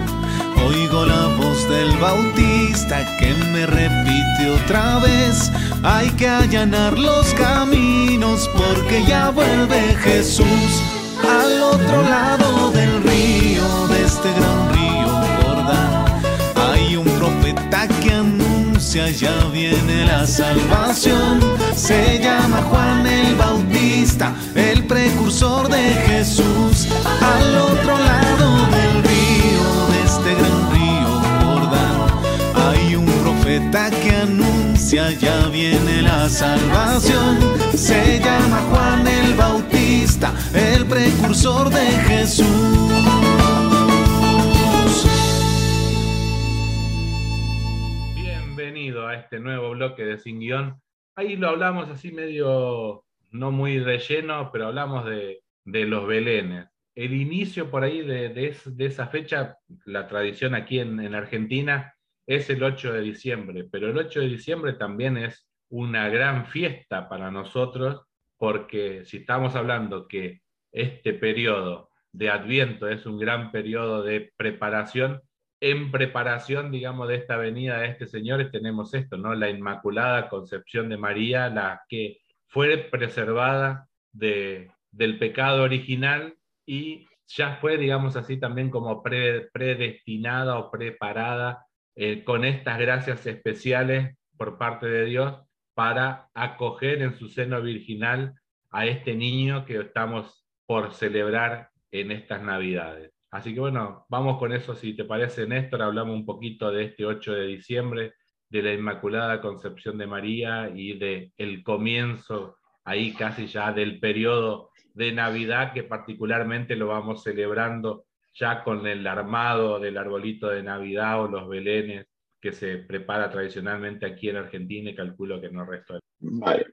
oigo la voz del Bautista que me repite otra vez. Hay que allanar los caminos porque ya vuelve Jesús al otro lado del río, este gran río Jordán. Hay un profeta que anuncia ya viene la salvación. Se llama Juan el Bautista, el precursor de Jesús. Al otro lado del río, de este gran río Jordán, hay un profeta que anuncia ya viene la salvación. Se llama Juan el Bautista, el precursor de Jesús. Este nuevo bloque de Sin Guión. Ahí lo hablamos así medio, no muy relleno, pero hablamos de, de los belenes. El inicio por ahí de, de esa fecha, la tradición aquí en, en Argentina es el 8 de diciembre, pero el 8 de diciembre también es una gran fiesta para nosotros, porque si estamos hablando que este periodo de Adviento es un gran periodo de preparación, en preparación, digamos, de esta venida de este Señor, tenemos esto, ¿no? La Inmaculada Concepción de María, la que fue preservada de, del pecado original y ya fue, digamos así, también como pre- predestinada o preparada eh, con estas gracias especiales por parte de Dios para acoger en su seno virginal a este niño que estamos por celebrar en estas Navidades. Así que bueno, vamos con eso, si te parece, Néstor, hablamos un poquito de este 8 de diciembre, de la Inmaculada Concepción de María y de el comienzo ahí casi ya del periodo de Navidad que particularmente lo vamos celebrando ya con el armado del arbolito de Navidad o los belenes que se prepara tradicionalmente aquí en Argentina y calculo que el resto Vale.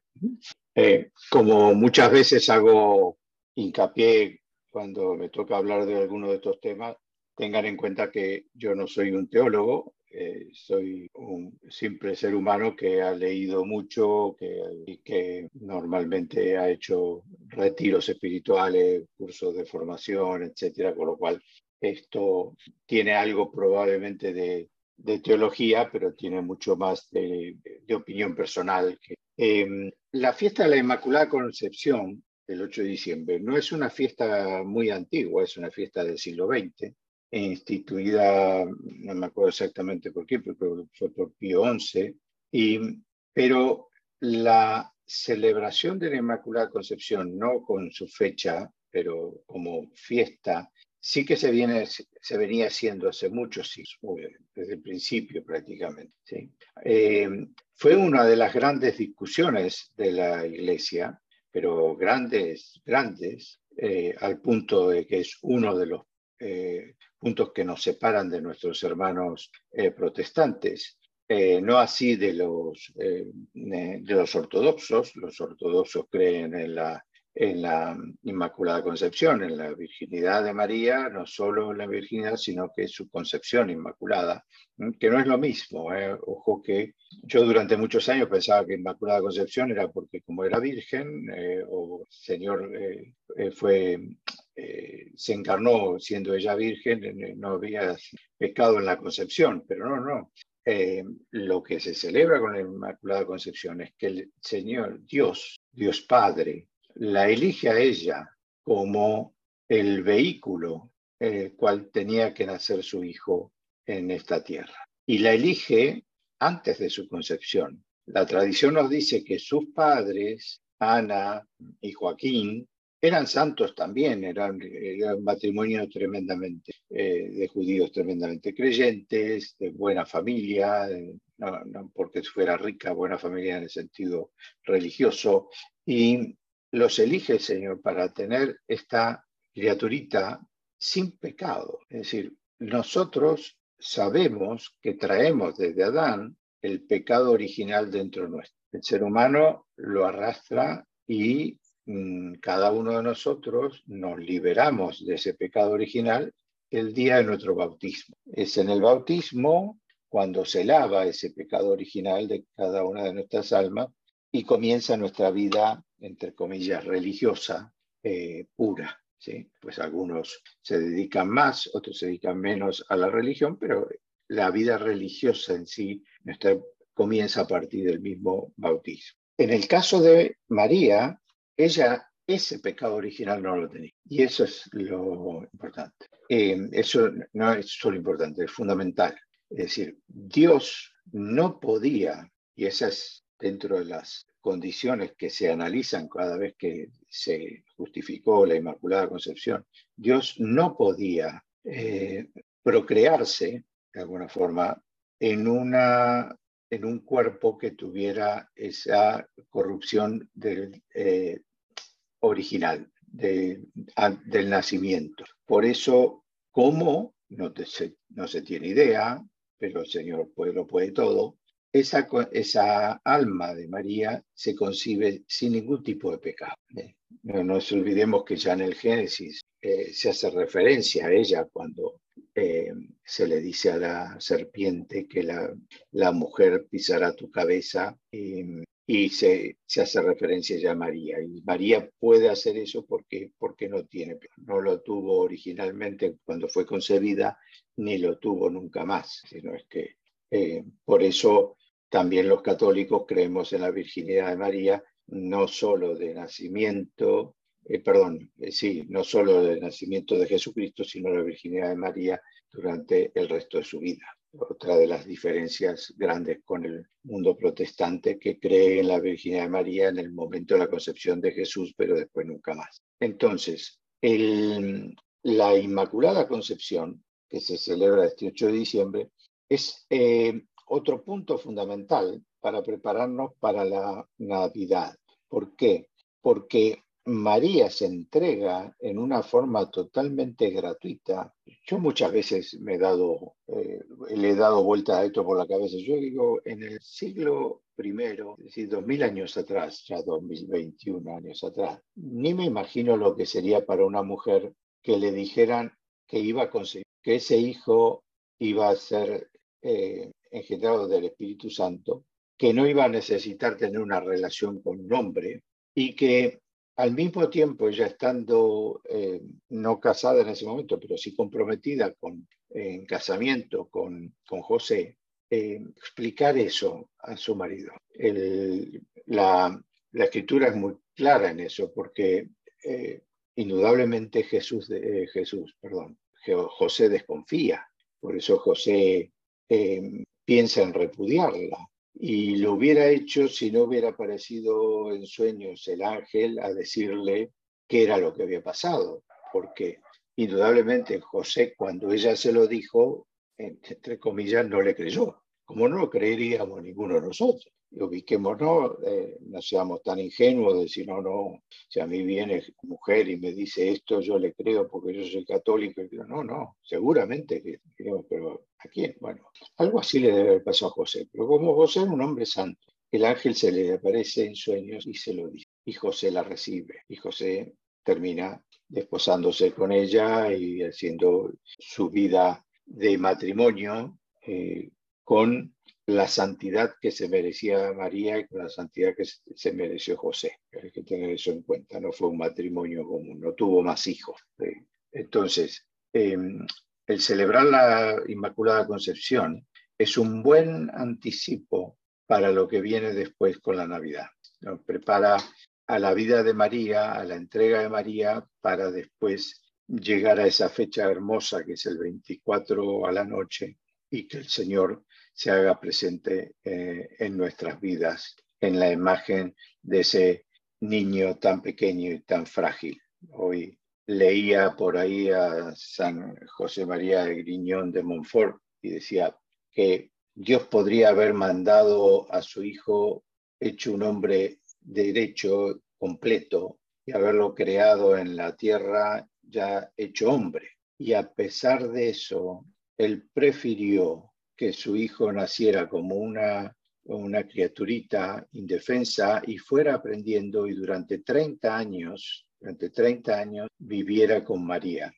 Eh, como muchas veces hago hincapié cuando me toca hablar de alguno de estos temas, tengan en cuenta que yo no soy un teólogo, eh, soy un simple ser humano que ha leído mucho que, y que normalmente ha hecho retiros espirituales, cursos de formación, etcétera, con lo cual esto tiene algo probablemente de, de teología, pero tiene mucho más de, de opinión personal. Que, eh, la fiesta de la Inmaculada Concepción, el 8 de diciembre, no es una fiesta muy antigua, es una fiesta del siglo XX, instituida, no me acuerdo exactamente por qué, pero fue por Pío XI, y, pero la celebración de la Inmaculada Concepción, no con su fecha, pero como fiesta, sí que se, viene, se venía haciendo hace muchos siglos, desde el principio prácticamente. Eh, fue una de las grandes discusiones de la Iglesia, pero grandes, grandes, eh, al punto de que es uno de los eh, puntos que nos separan de nuestros hermanos eh, protestantes. no así de los, de los ortodoxos, los ortodoxos creen en la en la Inmaculada Concepción, en la virginidad de María, no solo la virginidad, sino que su concepción inmaculada, que no es lo mismo. ¿eh? Ojo que yo durante muchos años pensaba que Inmaculada Concepción era porque como era virgen, eh, o Señor eh, fue, se encarnó siendo ella virgen, no había pecado en la concepción, pero no, no. lo que se celebra con la Inmaculada Concepción es que el Señor, Dios, Dios Padre, la elige a ella como el vehículo en el cual tenía que nacer su hijo en esta tierra. Y la elige antes de su concepción. La tradición nos dice que sus padres, Ana y Joaquín, eran santos también, eran, un matrimonio tremendamente eh, de judíos tremendamente creyentes, de buena familia, porque fuera rica, buena familia en el sentido religioso, y los elige el Señor para tener esta criaturita sin pecado. Es decir, nosotros sabemos que traemos desde Adán el pecado original dentro nuestro. El ser humano lo arrastra y mm, cada uno de nosotros nos liberamos de ese pecado original el día de nuestro bautismo. Es en el bautismo cuando se lava ese pecado original de cada una de nuestras almas y comienza nuestra vida, entre comillas, religiosa eh, pura. ¿sí? Pues algunos se dedican más, otros se dedican menos a la religión, pero la vida religiosa en sí nuestra, comienza a partir del mismo bautismo. En el caso de María, ella ese pecado original no lo tenía. Y eso es lo importante. Eh, eso no es solo importante, es fundamental. Es decir, Dios no podía, y esa es dentro de las condiciones que se analizan cada vez que se justificó la Inmaculada Concepción, Dios no podía eh, procrearse, de alguna forma, en, una, en un cuerpo que tuviera esa corrupción del, eh, original, del nacimiento. Por eso, ¿cómo? No, no se tiene idea, pero el Señor puede, lo puede todo esa, esa alma de María se concibe sin ningún tipo de pecado. ¿eh? No nos olvidemos que ya en el Génesis eh, se hace referencia a ella cuando eh, se le dice a la serpiente que la, la mujer pisará tu cabeza y se, se, hace referencia ya a María. Y María puede hacer eso porque, porque no tiene, no lo tuvo originalmente cuando fue concebida, ni lo tuvo nunca más, sino es que por eso también los católicos creemos en la virginidad de María, no solo de nacimiento, eh, perdón, eh, sí, no solo de nacimiento de Jesucristo, sino la virginidad de María durante el resto de su vida. Otra de las diferencias grandes con el mundo protestante que cree en la virginidad de María en el momento de la concepción de Jesús, pero después nunca más. Entonces, la Inmaculada Concepción, que se celebra este 8 de diciembre, es eh, otro punto fundamental para prepararnos para la Navidad. ¿Por qué? Porque María se entrega en una forma totalmente gratuita. Yo muchas veces me he dado, eh, le he dado vuelta a esto por la cabeza. Yo digo, en el siglo I, es decir, dos mil años atrás, ya 2021 años atrás, ni me imagino lo que sería para una mujer que le dijeran que iba a conseguir, que ese hijo iba a ser eh, engendrado del Espíritu Santo, que no iba a necesitar tener una relación con un hombre y que al mismo tiempo, ya estando eh, no casada en ese momento, pero sí comprometida con, en casamiento con, con José, eh, explicar eso a su marido. la, la, escritura es muy clara en eso, porque eh, indudablemente Jesús, Jesús, perdón, José desconfía. Por eso José piensa en repudiarla. Y lo hubiera hecho si no hubiera aparecido en sueños el ángel a decirle qué era lo que había pasado, porque indudablemente José cuando ella se lo dijo, entre comillas, no le creyó, como no creeríamos ninguno de nosotros ubiquémonos, eh, no seamos tan ingenuos de decir, no, no, si a mí viene mujer y me dice esto, yo le creo porque yo soy católico, y digo, no, no, seguramente que pero ¿a quién? Bueno, algo así le debe haber pasado a José, pero como José era un hombre santo, el ángel se le aparece en sueños y se lo dice. y José la recibe. Y José termina desposándose con ella y haciendo su vida de matrimonio eh, con la santidad que se merecía María y la santidad que se mereció José. Hay que tener eso en cuenta, no fue un matrimonio común, no tuvo más hijos. Entonces, em, el celebrar la Inmaculada Concepción es un buen anticipo para lo que viene después con la Navidad. Nos prepara a la vida de María, a la entrega de María, para después llegar a esa fecha hermosa que es el 24 a la noche y que el Señor se haga presente eh, en nuestras vidas, en la imagen de ese niño tan pequeño y tan frágil. Hoy leía por ahí a San José María de Griñón de Montfort y decía que Dios podría haber mandado a su hijo hecho un hombre derecho, completo, y haberlo creado en la tierra ya hecho hombre. Y a pesar de eso, él prefirió que su hijo naciera como una, una criaturita indefensa y fuera aprendiendo y durante 30 años, durante 30 años viviera con María.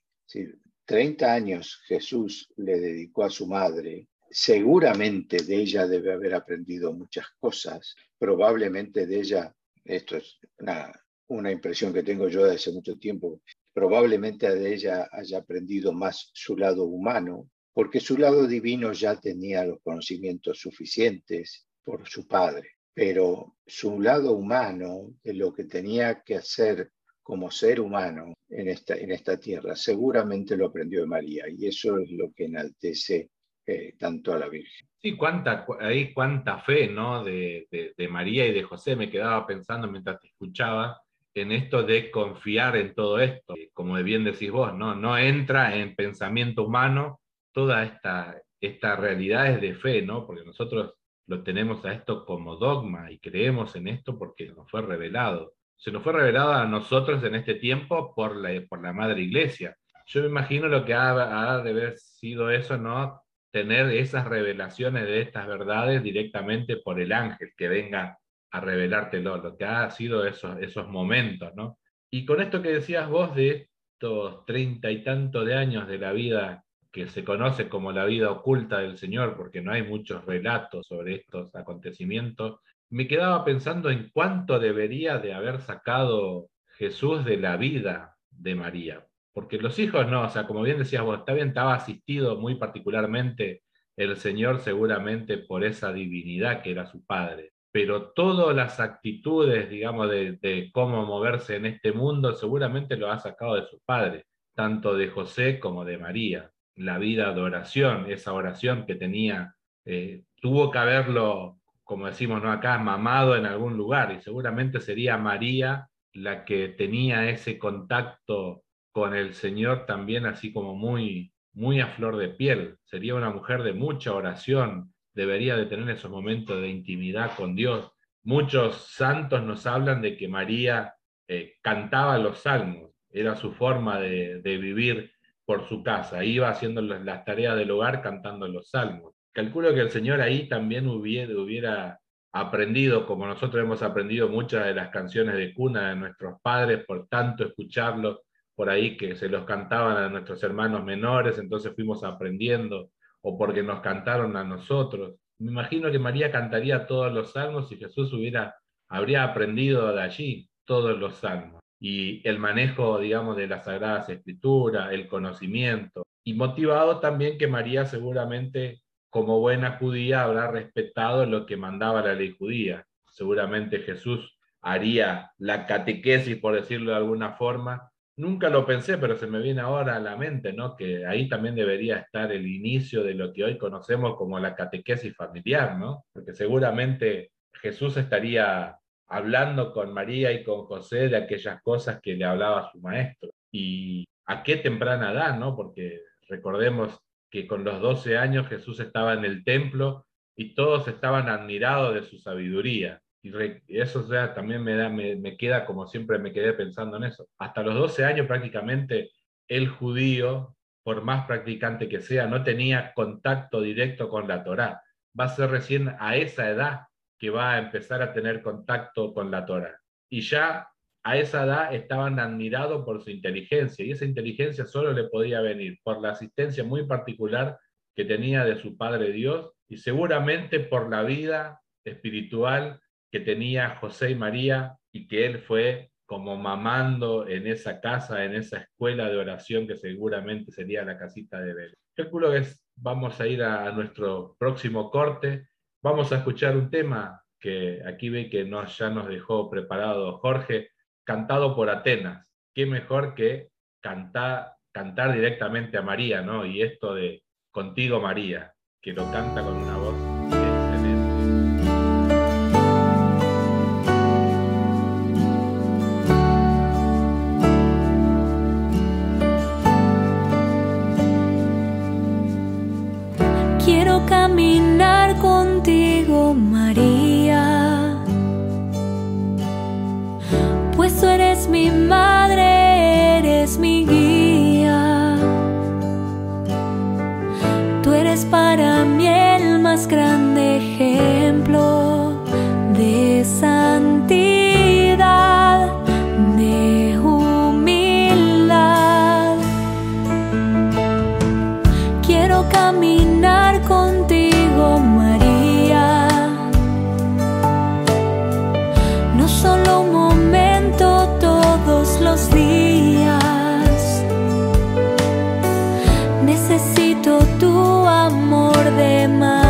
30 años Jesús le dedicó a su madre. Seguramente de ella debe haber aprendido muchas cosas. Probablemente de ella, esto es una, una impresión que tengo yo de hace mucho tiempo, probablemente de ella haya aprendido más su lado humano, porque su lado divino ya tenía los conocimientos suficientes por su padre, pero su lado humano, de lo que tenía que hacer como ser humano en esta, en esta tierra, seguramente lo aprendió de María, y eso es lo que enaltece eh, tanto a la Virgen. Sí, cuánta, ahí cuánta fe, ¿no? De, de, de, María y de José, me quedaba pensando mientras te escuchaba en esto de confiar en todo esto. Como bien decís vos, ¿no? No entra en pensamiento humano toda esta, esta realidad es de fe, ¿no? Porque nosotros lo tenemos a esto como dogma y creemos en esto porque nos fue revelado. Se nos fue revelado a nosotros en este tiempo por la, por la Madre Iglesia. Yo me imagino lo que ha, ha de haber sido eso, ¿no? Tener esas revelaciones de estas verdades directamente por el ángel que venga a revelártelo, lo que ha sido esos, esos momentos, ¿no? Y con esto que decías vos de estos treinta y tantos de años de la vida que se conoce como la vida oculta del Señor, porque no hay muchos relatos sobre estos acontecimientos, me quedaba pensando en cuánto debería de haber sacado Jesús de la vida de María. Porque los hijos no, o sea, como bien decías está bien, estaba asistido muy particularmente el Señor seguramente por esa divinidad que era su Padre, pero todas las actitudes, digamos, de, de cómo moverse en este mundo seguramente lo ha sacado de su Padre, tanto de José como de María la vida de oración, esa oración que tenía, eh, tuvo que haberlo, como decimos ¿no? acá, mamado en algún lugar, y seguramente sería María la que tenía ese contacto con el Señor también así como muy, muy a flor de piel. Sería una mujer de mucha oración, debería de tener esos momentos de intimidad con Dios. Muchos santos nos hablan de que María eh, cantaba los salmos, era su forma de, de vivir por su casa, iba haciendo las tareas del hogar cantando los salmos. Calculo que el Señor ahí también hubiera, aprendido, como nosotros hemos aprendido muchas de las canciones de cuna de nuestros padres, por tanto escucharlos por ahí que se los cantaban a nuestros hermanos menores, entonces fuimos aprendiendo, o porque nos cantaron a nosotros. Me imagino que María cantaría todos los salmos y Jesús hubiera, habría aprendido de allí todos los salmos y el manejo, digamos, de las Sagradas Escrituras, el conocimiento, y motivado también que María seguramente, como buena judía, habrá respetado lo que mandaba la ley judía. Seguramente Jesús haría la catequesis, por decirlo de alguna forma. Nunca lo pensé, pero se me viene ahora a la mente, ¿no? Que ahí también debería estar el inicio de lo que hoy conocemos como la catequesis familiar, ¿no? Porque seguramente Jesús estaría hablando con María y con José de aquellas cosas que le hablaba su maestro. Y a qué temprana edad, ¿no? Porque recordemos que con los 12 años Jesús estaba en el templo y todos estaban admirados de su sabiduría. Y eso sea, también me, da, me, me queda como siempre me quedé pensando en eso. Hasta los 12 años prácticamente el judío, por más practicante que sea, no tenía contacto directo con la Torá. Va a ser recién a esa edad que va a empezar a tener contacto con la Torah. y ya a esa edad estaban admirados por su inteligencia y esa inteligencia solo le podía venir por la asistencia muy particular que tenía de su Padre Dios y seguramente por la vida espiritual que tenía José y María y que él fue como mamando en esa casa, en esa escuela de oración que seguramente sería la casita de Belén. Calculo que vamos a ir a, nuestro próximo corte. Vamos a escuchar un tema que aquí ve que nos, ya nos dejó preparado Jorge, cantado por Atenas. Qué mejor que cantar, cantar directamente a María, ¿no? Y esto de Contigo María, que lo canta con una voz Necesito tu amor de madre,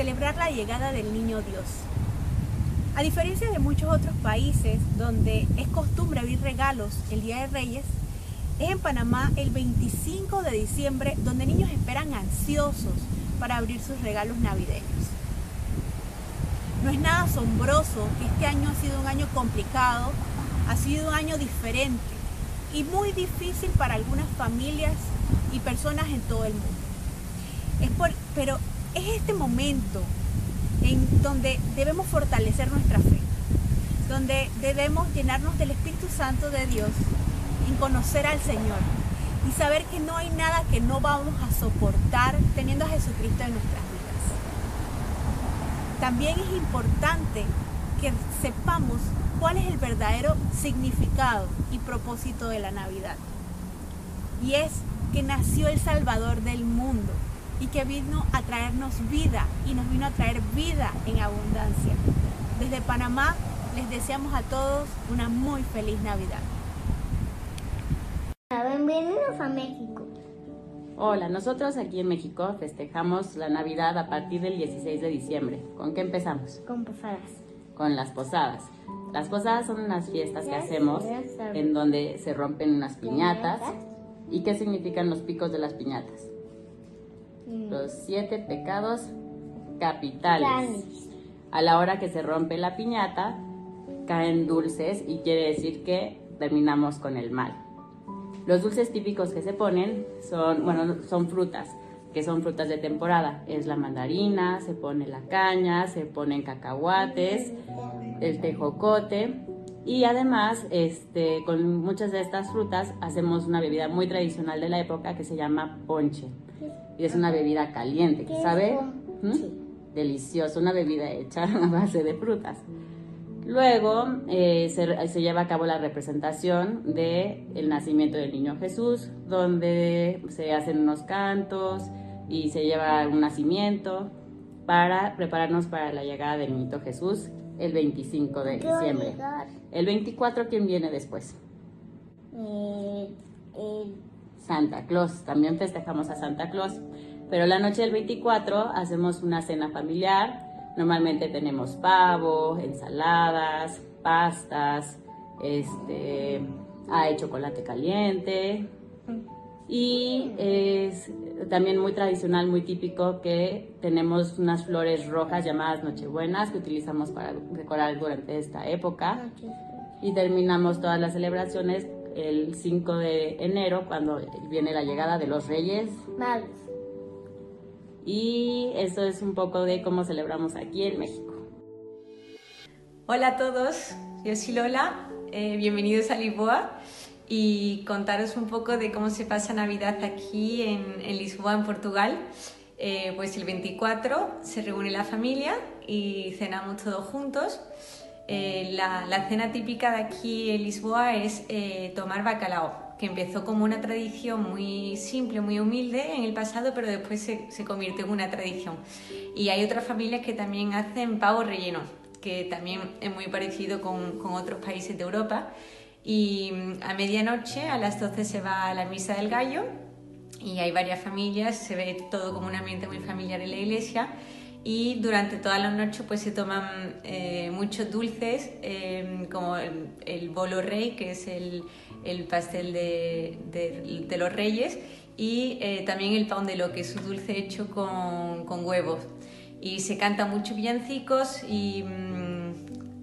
celebrar la llegada del niño Dios. A diferencia de muchos otros países donde es costumbre abrir regalos el Día de Reyes, es en Panamá el 25 de diciembre donde niños esperan ansiosos para abrir sus regalos navideños. No es nada asombroso que este año ha sido un año complicado, ha sido un año diferente y muy difícil para algunas familias y personas en todo el mundo. Es por, pero es este momento en donde debemos fortalecer nuestra fe, donde debemos llenarnos del Espíritu Santo de Dios, en conocer al Señor y saber que no hay nada que no vamos a soportar teniendo a Jesucristo en nuestras vidas. También es importante que sepamos cuál es el verdadero significado y propósito de la Navidad. Y es que nació el Salvador del mundo y que vino a traernos vida y nos vino a traer vida en abundancia. Desde Panamá les deseamos a todos una muy feliz Navidad. Bienvenidos a México. Hola, nosotros aquí en México festejamos la Navidad a partir del 16 de diciembre. ¿Con qué empezamos? Con posadas. Con las posadas. Las posadas son unas fiestas que hacemos en donde se rompen unas piñatas. ¿Y qué significan los picos de las piñatas? Los siete pecados capitales. A la hora que se rompe la piñata, caen dulces y quiere decir que terminamos con el mal. Los dulces típicos que se ponen son, bueno, son frutas, que son frutas de temporada. Es la mandarina, se pone la caña, se ponen cacahuates, el tejocote. Y además, este, con muchas de estas frutas hacemos una bebida muy tradicional de la época que se llama ponche y es una bebida caliente, que sabe ¿Mm? delicioso, una bebida hecha a base de frutas. Luego eh, se, lleva a cabo la representación del el nacimiento del niño Jesús, donde se hacen unos cantos y se lleva un nacimiento para prepararnos para la llegada del niño Jesús el 25 de diciembre. El 24, ¿quién viene después? Eh, Santa Claus. También festejamos a Santa Claus. Pero la noche del 24 hacemos una cena familiar. Normalmente tenemos pavo, ensaladas, pastas, este, hay chocolate caliente. Y es también muy tradicional, muy típico que tenemos unas flores rojas llamadas Nochebuenas que utilizamos para decorar durante esta época. Y terminamos todas las celebraciones el 5 de enero, cuando viene la llegada de los Reyes Magos. Y eso es un poco de cómo celebramos aquí en México. Hola a todos, yo soy Lola, eh, bienvenidos a Lisboa y contaros un poco de cómo se pasa Navidad aquí en, Lisboa, en Portugal. Eh, pues el 24 se reúne la familia y cenamos todos juntos. Eh, la, cena típica de aquí en Lisboa es eh, tomar bacalao, que empezó como una tradición muy simple, muy humilde en el pasado, pero después se, convirtió en una tradición. Y hay otras familias que también hacen pavo relleno, que también es muy parecido con, con otros países de Europa. Y mm, a medianoche, a las 12, se va a la misa del gallo y hay varias familias, se ve todo como un ambiente muy familiar en la iglesia y durante toda la noche pues se toman eh, muchos dulces eh, como el, bolo rey que es el, el pastel de, de, los reyes y eh, también el pan de lo que es un dulce hecho con, con huevos. Y se canta mucho villancicos y mm,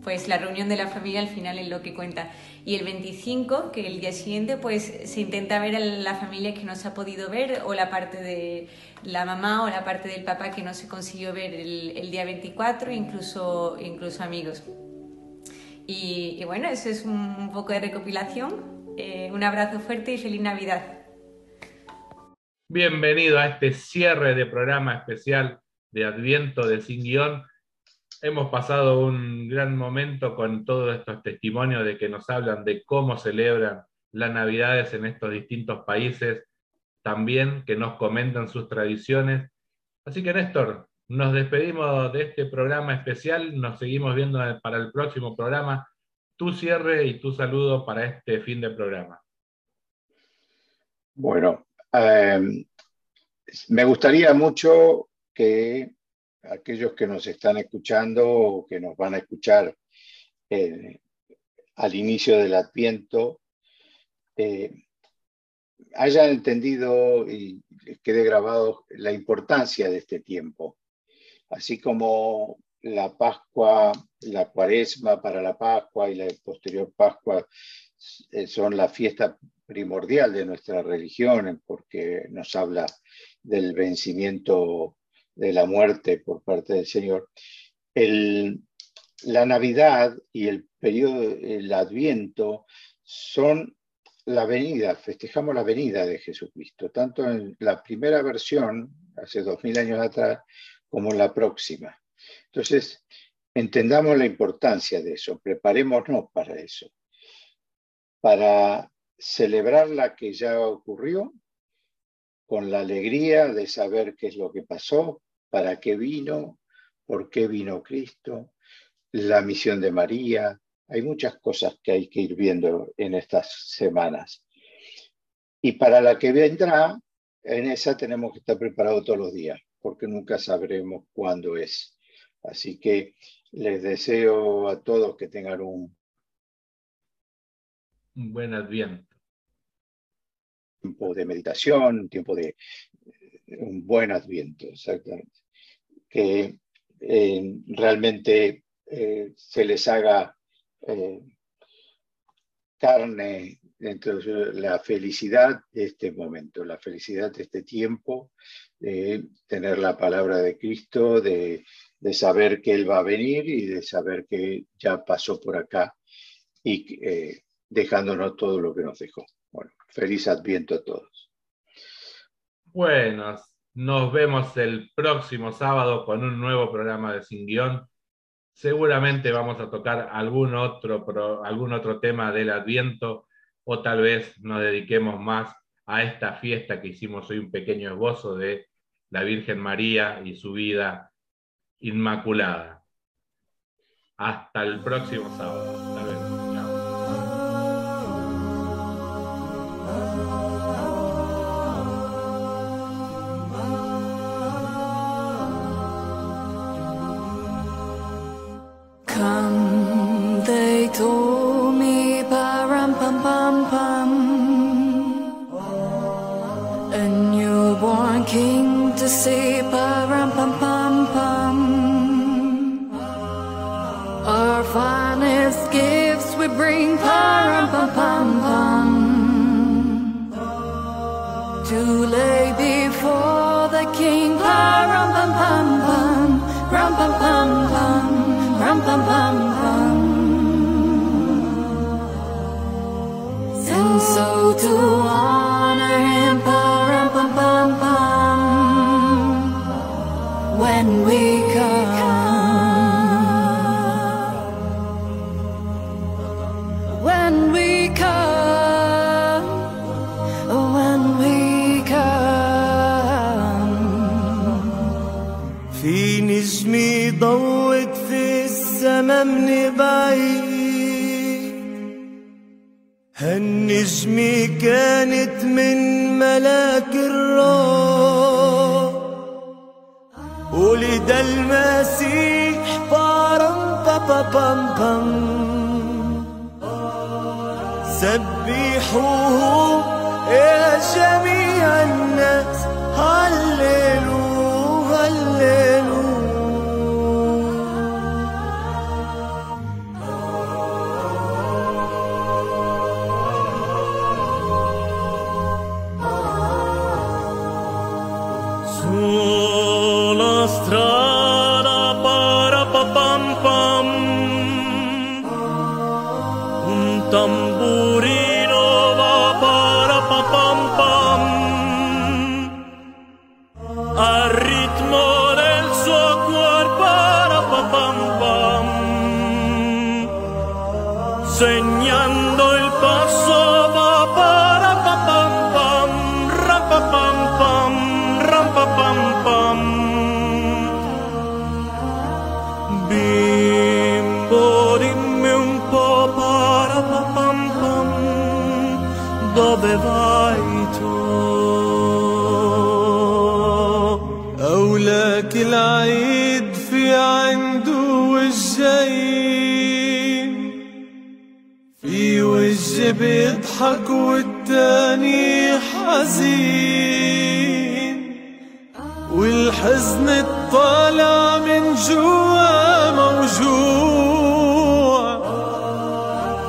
pues la reunión de la familia al final es lo que cuenta y el 25 que el día siguiente pues se intenta ver a la familia que no se ha podido ver o la parte de la mamá o la parte del papá que no se consiguió ver el, día 24, incluso, incluso amigos. Y, bueno, eso es un, poco de recopilación. Eh, un abrazo fuerte y feliz Navidad. Bienvenido a este cierre de programa especial de Adviento de Sin Guión. Hemos pasado un gran momento con todos estos testimonios de que nos hablan de cómo celebran las Navidades en estos distintos países también que nos comentan sus tradiciones. Así que Néstor, nos despedimos de este programa especial, nos seguimos viendo para el próximo programa. Tu cierre y tu saludo para este fin de programa. Bueno, em, me gustaría mucho que aquellos que nos están escuchando o que nos van a escuchar eh, al inicio del Adviento eh, hayan entendido y quede grabado la importancia de este tiempo. Así como la Pascua, la Cuaresma para la Pascua y la posterior Pascua eh, son la fiesta primordial de nuestra religión porque nos habla del vencimiento de la muerte por parte del Señor. la Navidad y el periodo, el Adviento son la venida, festejamos la venida de Jesucristo, tanto en la primera versión, hace dos mil años atrás, como en la próxima. Entonces, entendamos la importancia de eso, preparémonos para eso, para celebrar la que ya ocurrió, con la alegría de saber qué es lo que pasó, para qué vino, por qué vino Cristo, la misión de María. Hay muchas cosas que hay que ir viendo en estas semanas. Y para la que vendrá, en esa tenemos que estar preparados todos los días, porque nunca sabremos cuándo es. Así que les deseo a todos que tengan un, buen adviento. Tiempo de meditación, tiempo de un buen adviento, exactamente. Que eh, realmente eh, se les haga eh, carne dentro de la felicidad de este momento, la felicidad de este tiempo, de tener la palabra de Cristo, de, de saber que Él va a venir y de saber que ya pasó por acá y dejándonos todo lo que nos dejó. Bueno, feliz adviento a todos. Bueno, nos vemos el próximo sábado con un nuevo programa de Sin Guión. Seguramente vamos a tocar algún otro, algún otro tema del Adviento o tal vez nos dediquemos más a esta fiesta que hicimos hoy, un pequeño esbozo de la Virgen María y su vida inmaculada. Hasta el próximo sábado. Our finest gifts we bring, param pam pam. To lay before the king. And so to honor him. When we من بعيد. هالنجمة كانت من ملاك الروح ولد المسيح بارم بابا بام بام. سبحوه يا جميع الناس. هللو هللو الحزين في وجه بيضحك والتاني حزين. والحزن الطالع من جوا موجوع.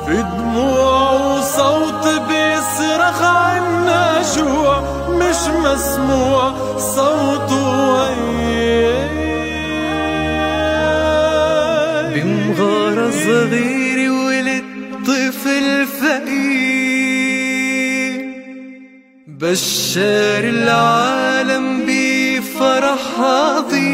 في دموع وصوت بيصرخ عنا جوع. مش مسموع صوته وين بمغارة صغيرة ولد طفل فقير بشار العالم بفرح عظيم.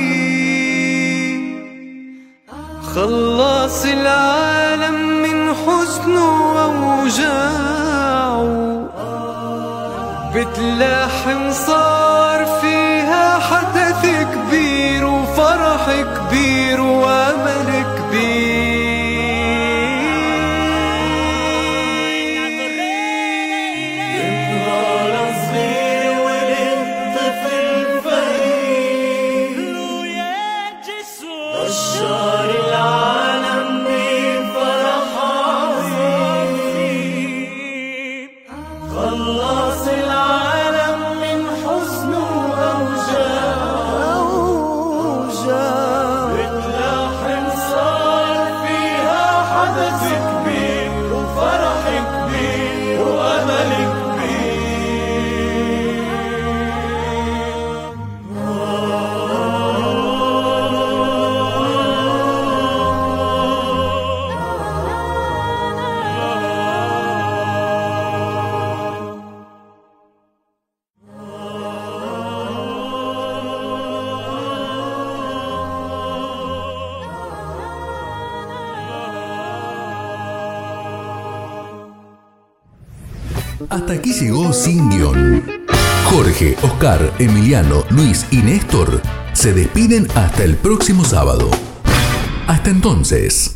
خلص العالم من حزنه وأوجاعه بتلاحم صار فيها حدث كبير وفرح كبير وأمل Emiliano, Luis y Néstor se despiden hasta el próximo sábado. Hasta entonces.